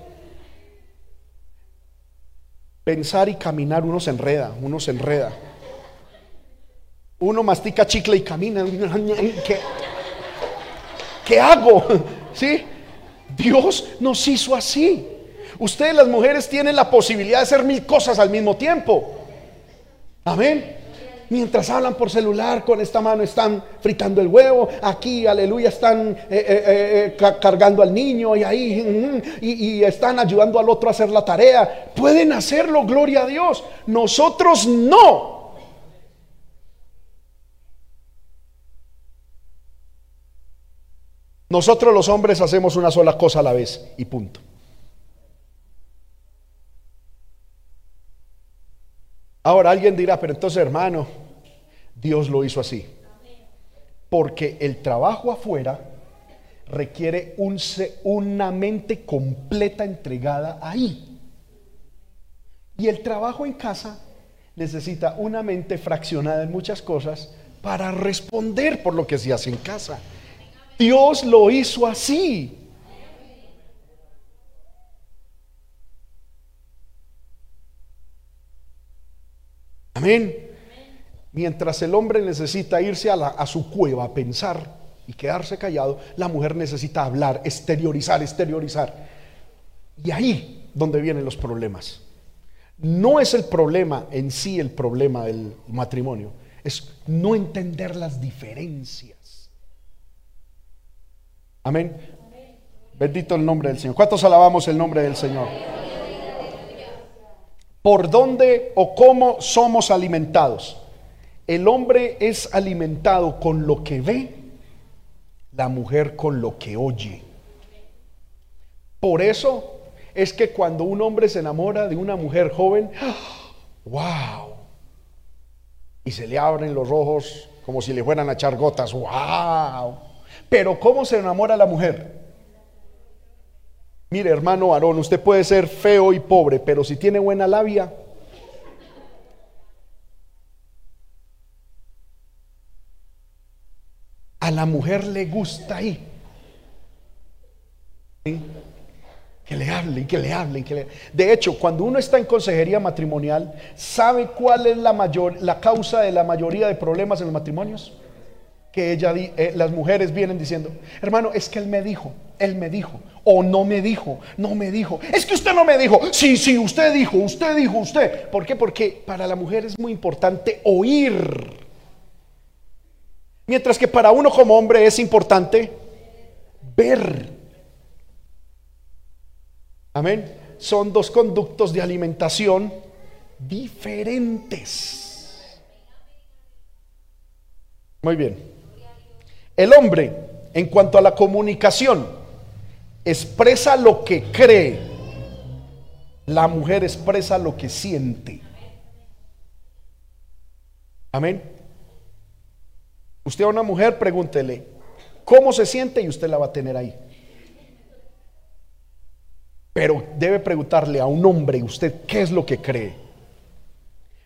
pensar y caminar uno se enreda, uno se enreda. Uno mastica chicle y camina. [LAUGHS] ¿Qué, ¿Qué hago? [LAUGHS] ¿Sí? Dios nos hizo así. Ustedes las mujeres tienen la posibilidad de hacer mil cosas al mismo tiempo. Amén. Mientras hablan por celular, con esta mano están fritando el huevo, aquí, aleluya, están eh, eh, eh, cargando al niño y ahí, y, y están ayudando al otro a hacer la tarea. Pueden hacerlo, gloria a Dios. Nosotros no. Nosotros los hombres hacemos una sola cosa a la vez y punto. Ahora alguien dirá, pero entonces hermano, Dios lo hizo así. Porque el trabajo afuera requiere un, una mente completa entregada ahí. Y el trabajo en casa necesita una mente fraccionada en muchas cosas para responder por lo que se hace en casa. Dios lo hizo así. Amén. Mientras el hombre necesita irse a, su cueva a pensar y quedarse callado, la mujer necesita hablar, exteriorizar, exteriorizar. Y ahí donde vienen los problemas. No es el problema en sí el problema del matrimonio, es no entender las diferencias. Amén. Bendito el nombre del Señor. ¿Cuántos alabamos el nombre del Señor? ¿Por dónde o cómo somos alimentados? El hombre es alimentado con lo que ve, la mujer con lo que oye. Por eso es que cuando un hombre se enamora de una mujer joven, [GASPS] wow, y se le abren los ojos como si le fueran a echar gotas, wow. Pero ¿cómo se enamora la mujer? Mire, hermano Aarón, usted puede ser feo y pobre, pero si tiene buena labia, a la mujer le gusta ahí. Que le hablen, que le hablen, que le... De hecho, cuando uno está en consejería matrimonial, ¿sabe cuál es la mayor la causa de la mayoría de problemas en los matrimonios? que ella, eh, las mujeres vienen diciendo, hermano, es que él me dijo, él me dijo, o no me dijo, no me dijo, es que usted no me dijo, sí, sí, usted dijo, usted dijo, usted. ¿Por qué? Porque para la mujer es muy importante oír. Mientras que para uno como hombre es importante ver. Amén. Son dos conductos de alimentación diferentes. Muy bien. El hombre, en cuanto a la comunicación, expresa lo que cree. La mujer expresa lo que siente. Amén. Usted a una mujer pregúntele, ¿cómo se siente? Y usted la va a tener ahí. Pero debe preguntarle a un hombre, ¿usted qué es lo que cree?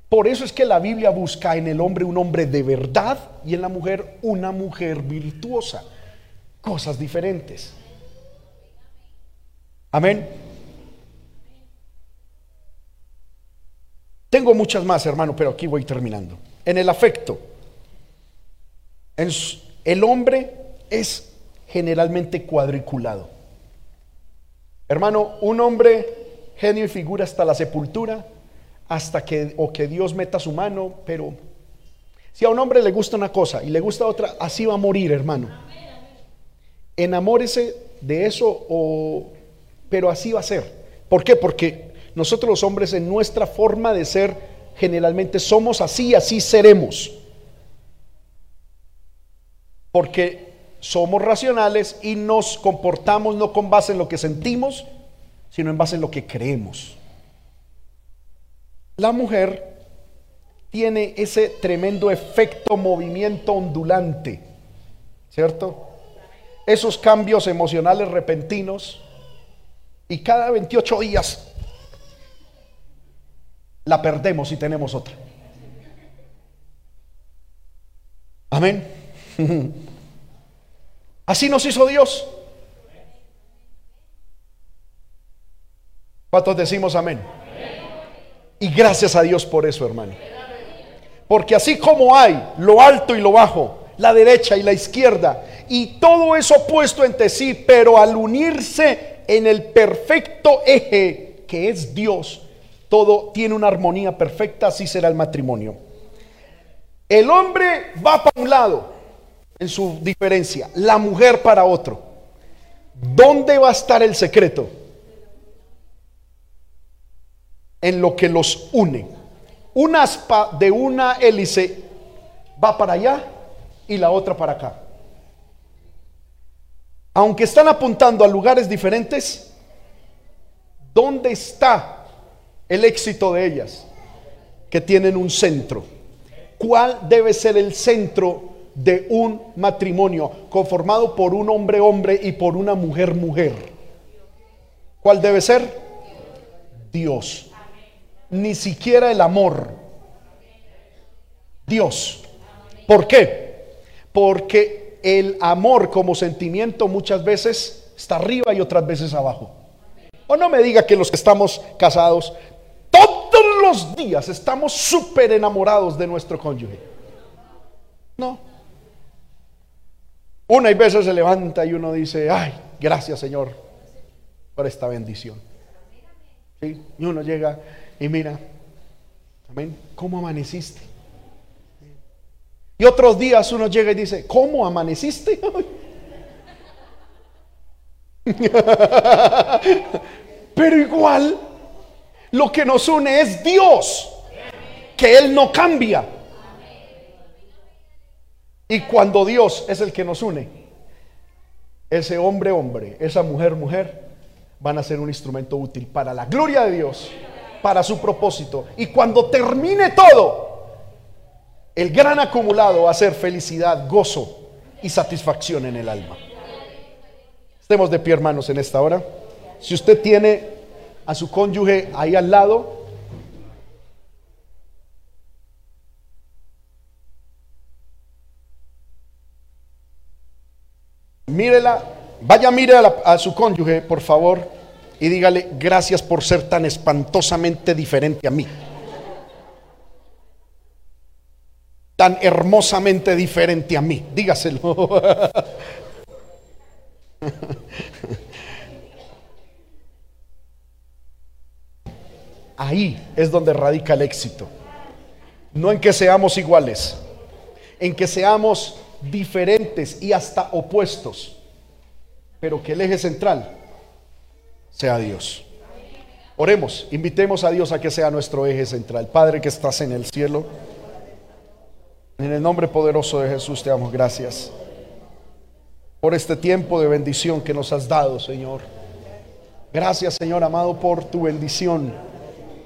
Por eso es que la Biblia busca en el hombre un hombre de verdad y en la mujer una mujer virtuosa. Cosas diferentes. Amén. Tengo muchas más, hermano, pero aquí voy terminando. En el afecto, el hombre es generalmente cuadriculado. Hermano, un hombre genio y figura hasta la sepultura, hasta que o que Dios meta su mano, pero si a un hombre le gusta una cosa y le gusta otra, así va a morir, hermano. Enamórese de eso o pero así va a ser. ¿Por qué? Porque nosotros los hombres en nuestra forma de ser generalmente somos así, así seremos. Porque somos racionales y nos comportamos no con base en lo que sentimos, sino en base en lo que creemos. La mujer tiene ese tremendo efecto movimiento ondulante, ¿cierto? Esos cambios emocionales repentinos y cada 28 días la perdemos y tenemos otra. Amén. [LAUGHS] Así nos hizo Dios. ¿Cuántos decimos amén? Y gracias a Dios por eso, hermano. Porque así como hay lo alto y lo bajo, la derecha y la izquierda, y todo eso puesto entre sí, pero al unirse en el perfecto eje que es Dios, todo tiene una armonía perfecta, así será el matrimonio. El hombre va para un lado en su diferencia, la mujer para otro. ¿Dónde va a estar el secreto? En lo que los une. Un aspa de una hélice va para allá y la otra para acá. Aunque están apuntando a lugares diferentes, ¿dónde está el éxito de ellas? Que tienen un centro. ¿Cuál debe ser el centro de un matrimonio conformado por un hombre hombre y por una mujer mujer? ¿Cuál debe ser? Dios. Ni siquiera el amor. Dios. ¿Por qué? Porque el amor como sentimiento muchas veces está arriba y otras veces abajo. O no me diga que los que estamos casados todos los días estamos súper enamorados de nuestro cónyuge. No. Una y veces se levanta y uno dice, ay, gracias Señor por esta bendición. Y uno llega y mira, amén, ¿cómo amaneciste? Y otros días uno llega y dice, ¿cómo amaneciste? [LAUGHS] Pero igual, lo que nos une es Dios, que Él no cambia. Y cuando Dios es el que nos une, ese hombre, hombre, esa mujer, mujer, van a ser un instrumento útil para la gloria de Dios, para su propósito. Y cuando termine todo, el gran acumulado va a ser felicidad, gozo y satisfacción en el alma. Estemos de pie, hermanos, en esta hora. Si usted tiene a su cónyuge ahí al lado, mírela, vaya, mire a, a su cónyuge, por favor, y dígale gracias por ser tan espantosamente diferente a mí. Tan hermosamente diferente a mí. Dígaselo. Ahí es donde radica el éxito. No en que seamos iguales, en que seamos diferentes y hasta opuestos, pero que el eje central sea Dios. Oremos, invitemos a Dios a que sea nuestro eje central. Padre que estás en el cielo. En el nombre poderoso de Jesús te damos gracias por este tiempo de bendición que nos has dado, Señor. Gracias, Señor amado, por tu bendición,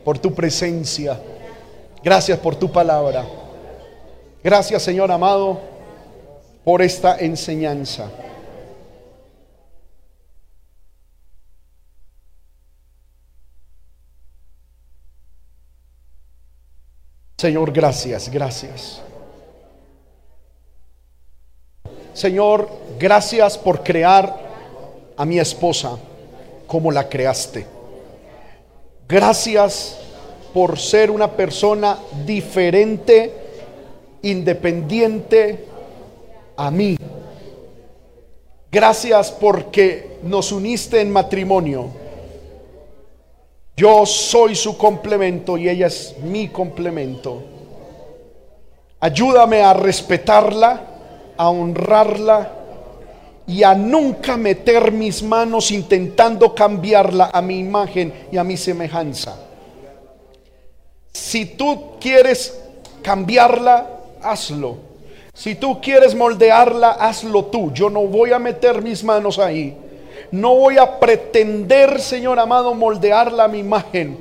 por tu presencia. Gracias por tu palabra. Gracias, Señor amado, por esta enseñanza. Señor, gracias, gracias. Señor, gracias por crear a mi esposa. como la creaste. Gracias por ser una persona diferente, independiente a mí. Gracias porque nos uniste en matrimonio. Yo soy su complemento y ella es mi complemento. Ayúdame a respetarla, a honrarla y a nunca meter mis manos intentando cambiarla a mi imagen y a mi semejanza. Si tú quieres cambiarla, hazlo. Si tú quieres moldearla, hazlo tú. Yo no voy a meter mis manos ahí. No voy a pretender, Señor amado, moldearla a mi imagen.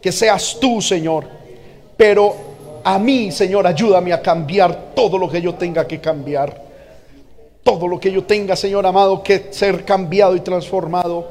Que seas tú, Señor. Pero a mí, Señor, ayúdame a cambiar todo lo que yo tenga que cambiar. Todo lo que yo tenga, Señor amado, que ser cambiado y transformado.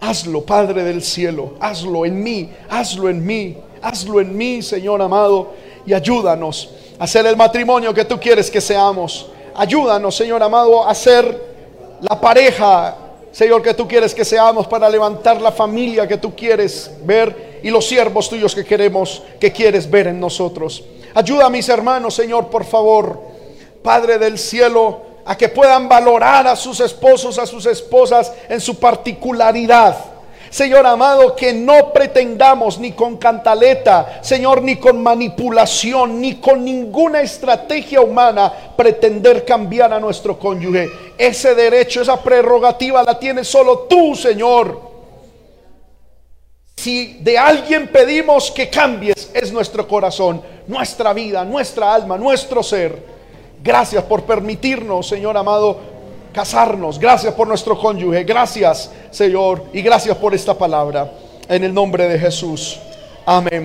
Hazlo, Padre del cielo. Hazlo en mí. Hazlo en mí. Hazlo en mí, Señor amado. Y ayúdanos a ser el matrimonio que tú quieres que seamos. Ayúdanos, Señor amado, a ser la pareja, Señor, que tú quieres que seamos para levantar la familia que tú quieres ver y los siervos tuyos que queremos, que quieres ver en nosotros. Ayuda a mis hermanos, Señor, por favor, Padre del cielo, a que puedan valorar a sus esposos, a sus esposas en su particularidad. Señor amado, que no pretendamos ni con cantaleta, Señor, ni con manipulación, ni con ninguna estrategia humana pretender cambiar a nuestro cónyuge. Ese derecho, esa prerrogativa la tienes solo tú, Señor. Si de alguien pedimos que cambies, es nuestro corazón, nuestra vida, nuestra alma, nuestro ser. Gracias por permitirnos, Señor amado, casarnos. Gracias por nuestro cónyuge. Gracias, Señor. Y gracias por esta palabra. En el nombre de Jesús. Amén.